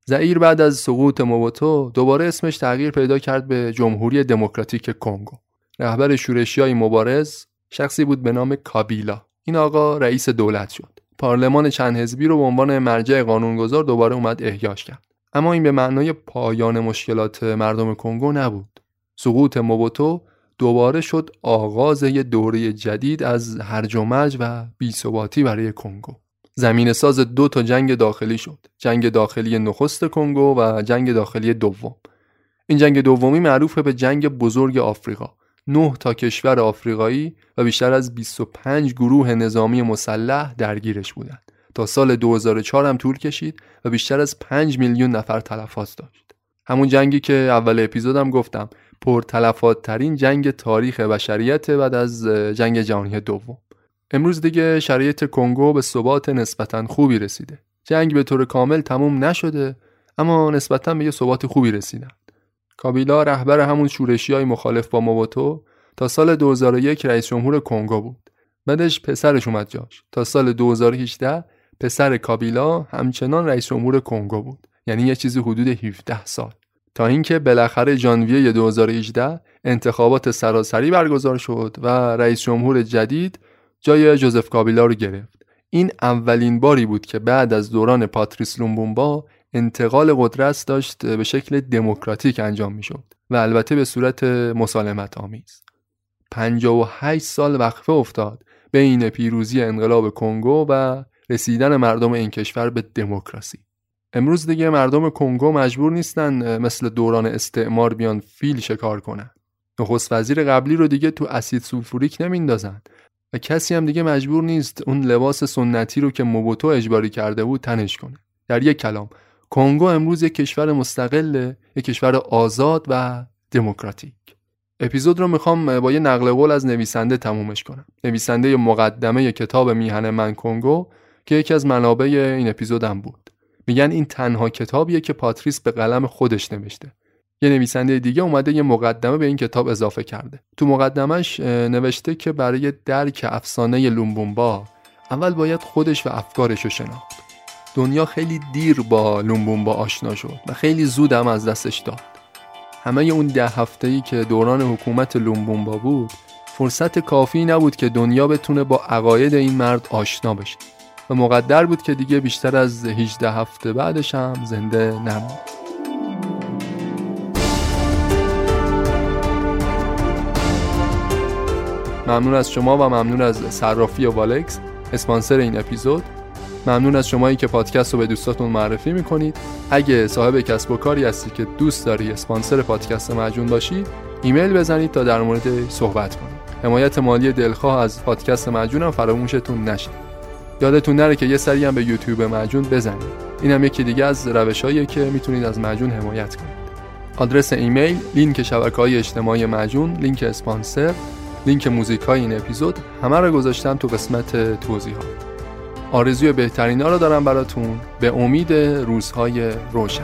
زعیر بعد از سقوط موبوتو دوباره اسمش تغییر پیدا کرد به جمهوری دموکراتیک کنگو رهبر شورشی های مبارز شخصی بود به نام کابیلا. این آقا رئیس دولت شد. پارلمان چند حزبی رو به عنوان مرجع قانونگذار دوباره اومد احیاش کرد. اما این به معنای پایان مشکلات مردم کنگو نبود. سقوط موبوتو دوباره شد آغاز یه دوره جدید از هرج و مرج و بیثباتی برای کنگو. زمین ساز دو تا جنگ داخلی شد. جنگ داخلی نخست کنگو و جنگ داخلی دوم. این جنگ دومی معروف به جنگ بزرگ آفریقا. نه تا کشور آفریقایی و بیشتر از 25 گروه نظامی مسلح درگیرش بودند تا سال 2004 هم طول کشید و بیشتر از 5 میلیون نفر تلفات داشت همون جنگی که اول اپیزودم گفتم پر تلفات ترین جنگ تاریخ بشریت بعد از جنگ جهانی دوم امروز دیگه شرایط کنگو به ثبات نسبتا خوبی رسیده. جنگ به طور کامل تموم نشده اما نسبتا به یه ثبات خوبی رسیدن. کابیلا رهبر همون شورشی های مخالف با موبوتو تا سال 2001 رئیس جمهور کنگو بود. بعدش پسرش اومد جاش. تا سال 2018 پسر کابیلا همچنان رئیس جمهور کنگو بود. یعنی یه چیزی حدود 17 سال. تا اینکه بالاخره ژانویه 2018 انتخابات سراسری برگزار شد و رئیس جمهور جدید جای جوزف کابیلا رو گرفت این اولین باری بود که بعد از دوران پاتریس لومبومبا انتقال قدرت داشت به شکل دموکراتیک انجام می‌شد و البته به صورت مسالمت آمیز 58 سال وقفه افتاد بین پیروزی انقلاب کنگو و رسیدن مردم این کشور به دموکراسی. امروز دیگه مردم کنگو مجبور نیستن مثل دوران استعمار بیان فیل شکار کنن. نخست وزیر قبلی رو دیگه تو اسید سولفوریک نمیندازن. و کسی هم دیگه مجبور نیست اون لباس سنتی رو که موبوتو اجباری کرده بود تنش کنه. در یک کلام کنگو امروز یک کشور مستقله یک کشور آزاد و دموکراتیک. اپیزود رو می‌خوام با یه نقل قول از نویسنده تمومش کنم. نویسنده مقدمه کتاب میهن من کنگو که یکی از منابع این اپیزودم بود. میگن این تنها کتابیه که پاتریس به قلم خودش نوشته. یه نویسنده دیگه اومده یه مقدمه به این کتاب اضافه کرده. تو مقدمش نوشته که برای درک افسانه لومبومبا اول باید خودش و افکارش رو شناخت. دنیا خیلی دیر با لومبومبا آشنا شد و خیلی زود هم از دستش داد. همه اون ده هفته ای که دوران حکومت لومبومبا بود فرصت کافی نبود که دنیا بتونه با عقاید این مرد آشنا بشه و مقدر بود که دیگه بیشتر از 18 هفته بعدش هم زنده نموند ممنون از شما و ممنون از صرافی و والکس اسپانسر این اپیزود. ممنون از شمایی که پادکست رو به دوستاتون معرفی می‌کنید. اگه صاحب کسب و کاری هستی که دوست داری اسپانسر پادکست معجون باشی ایمیل بزنید تا در موردش صحبت کنید حمایت مالی دلخواه از پادکست معجونم فراموشتون نشه. یادتون نره که یه سری هم به یوتیوب معجون بزنید. این هم یکی دیگه از روشهاییه که می‌تونید از معجون حمایت کنید. آدرس ایمیل لینک شبکه های اجتماعی معجون لینک اسپانسر لینک موزیک های این اپیزود همه رو گذاشتم تو قسمت توضیحات. آرزوی بهترین ها رو دارم براتون. به امید روزهای روشن.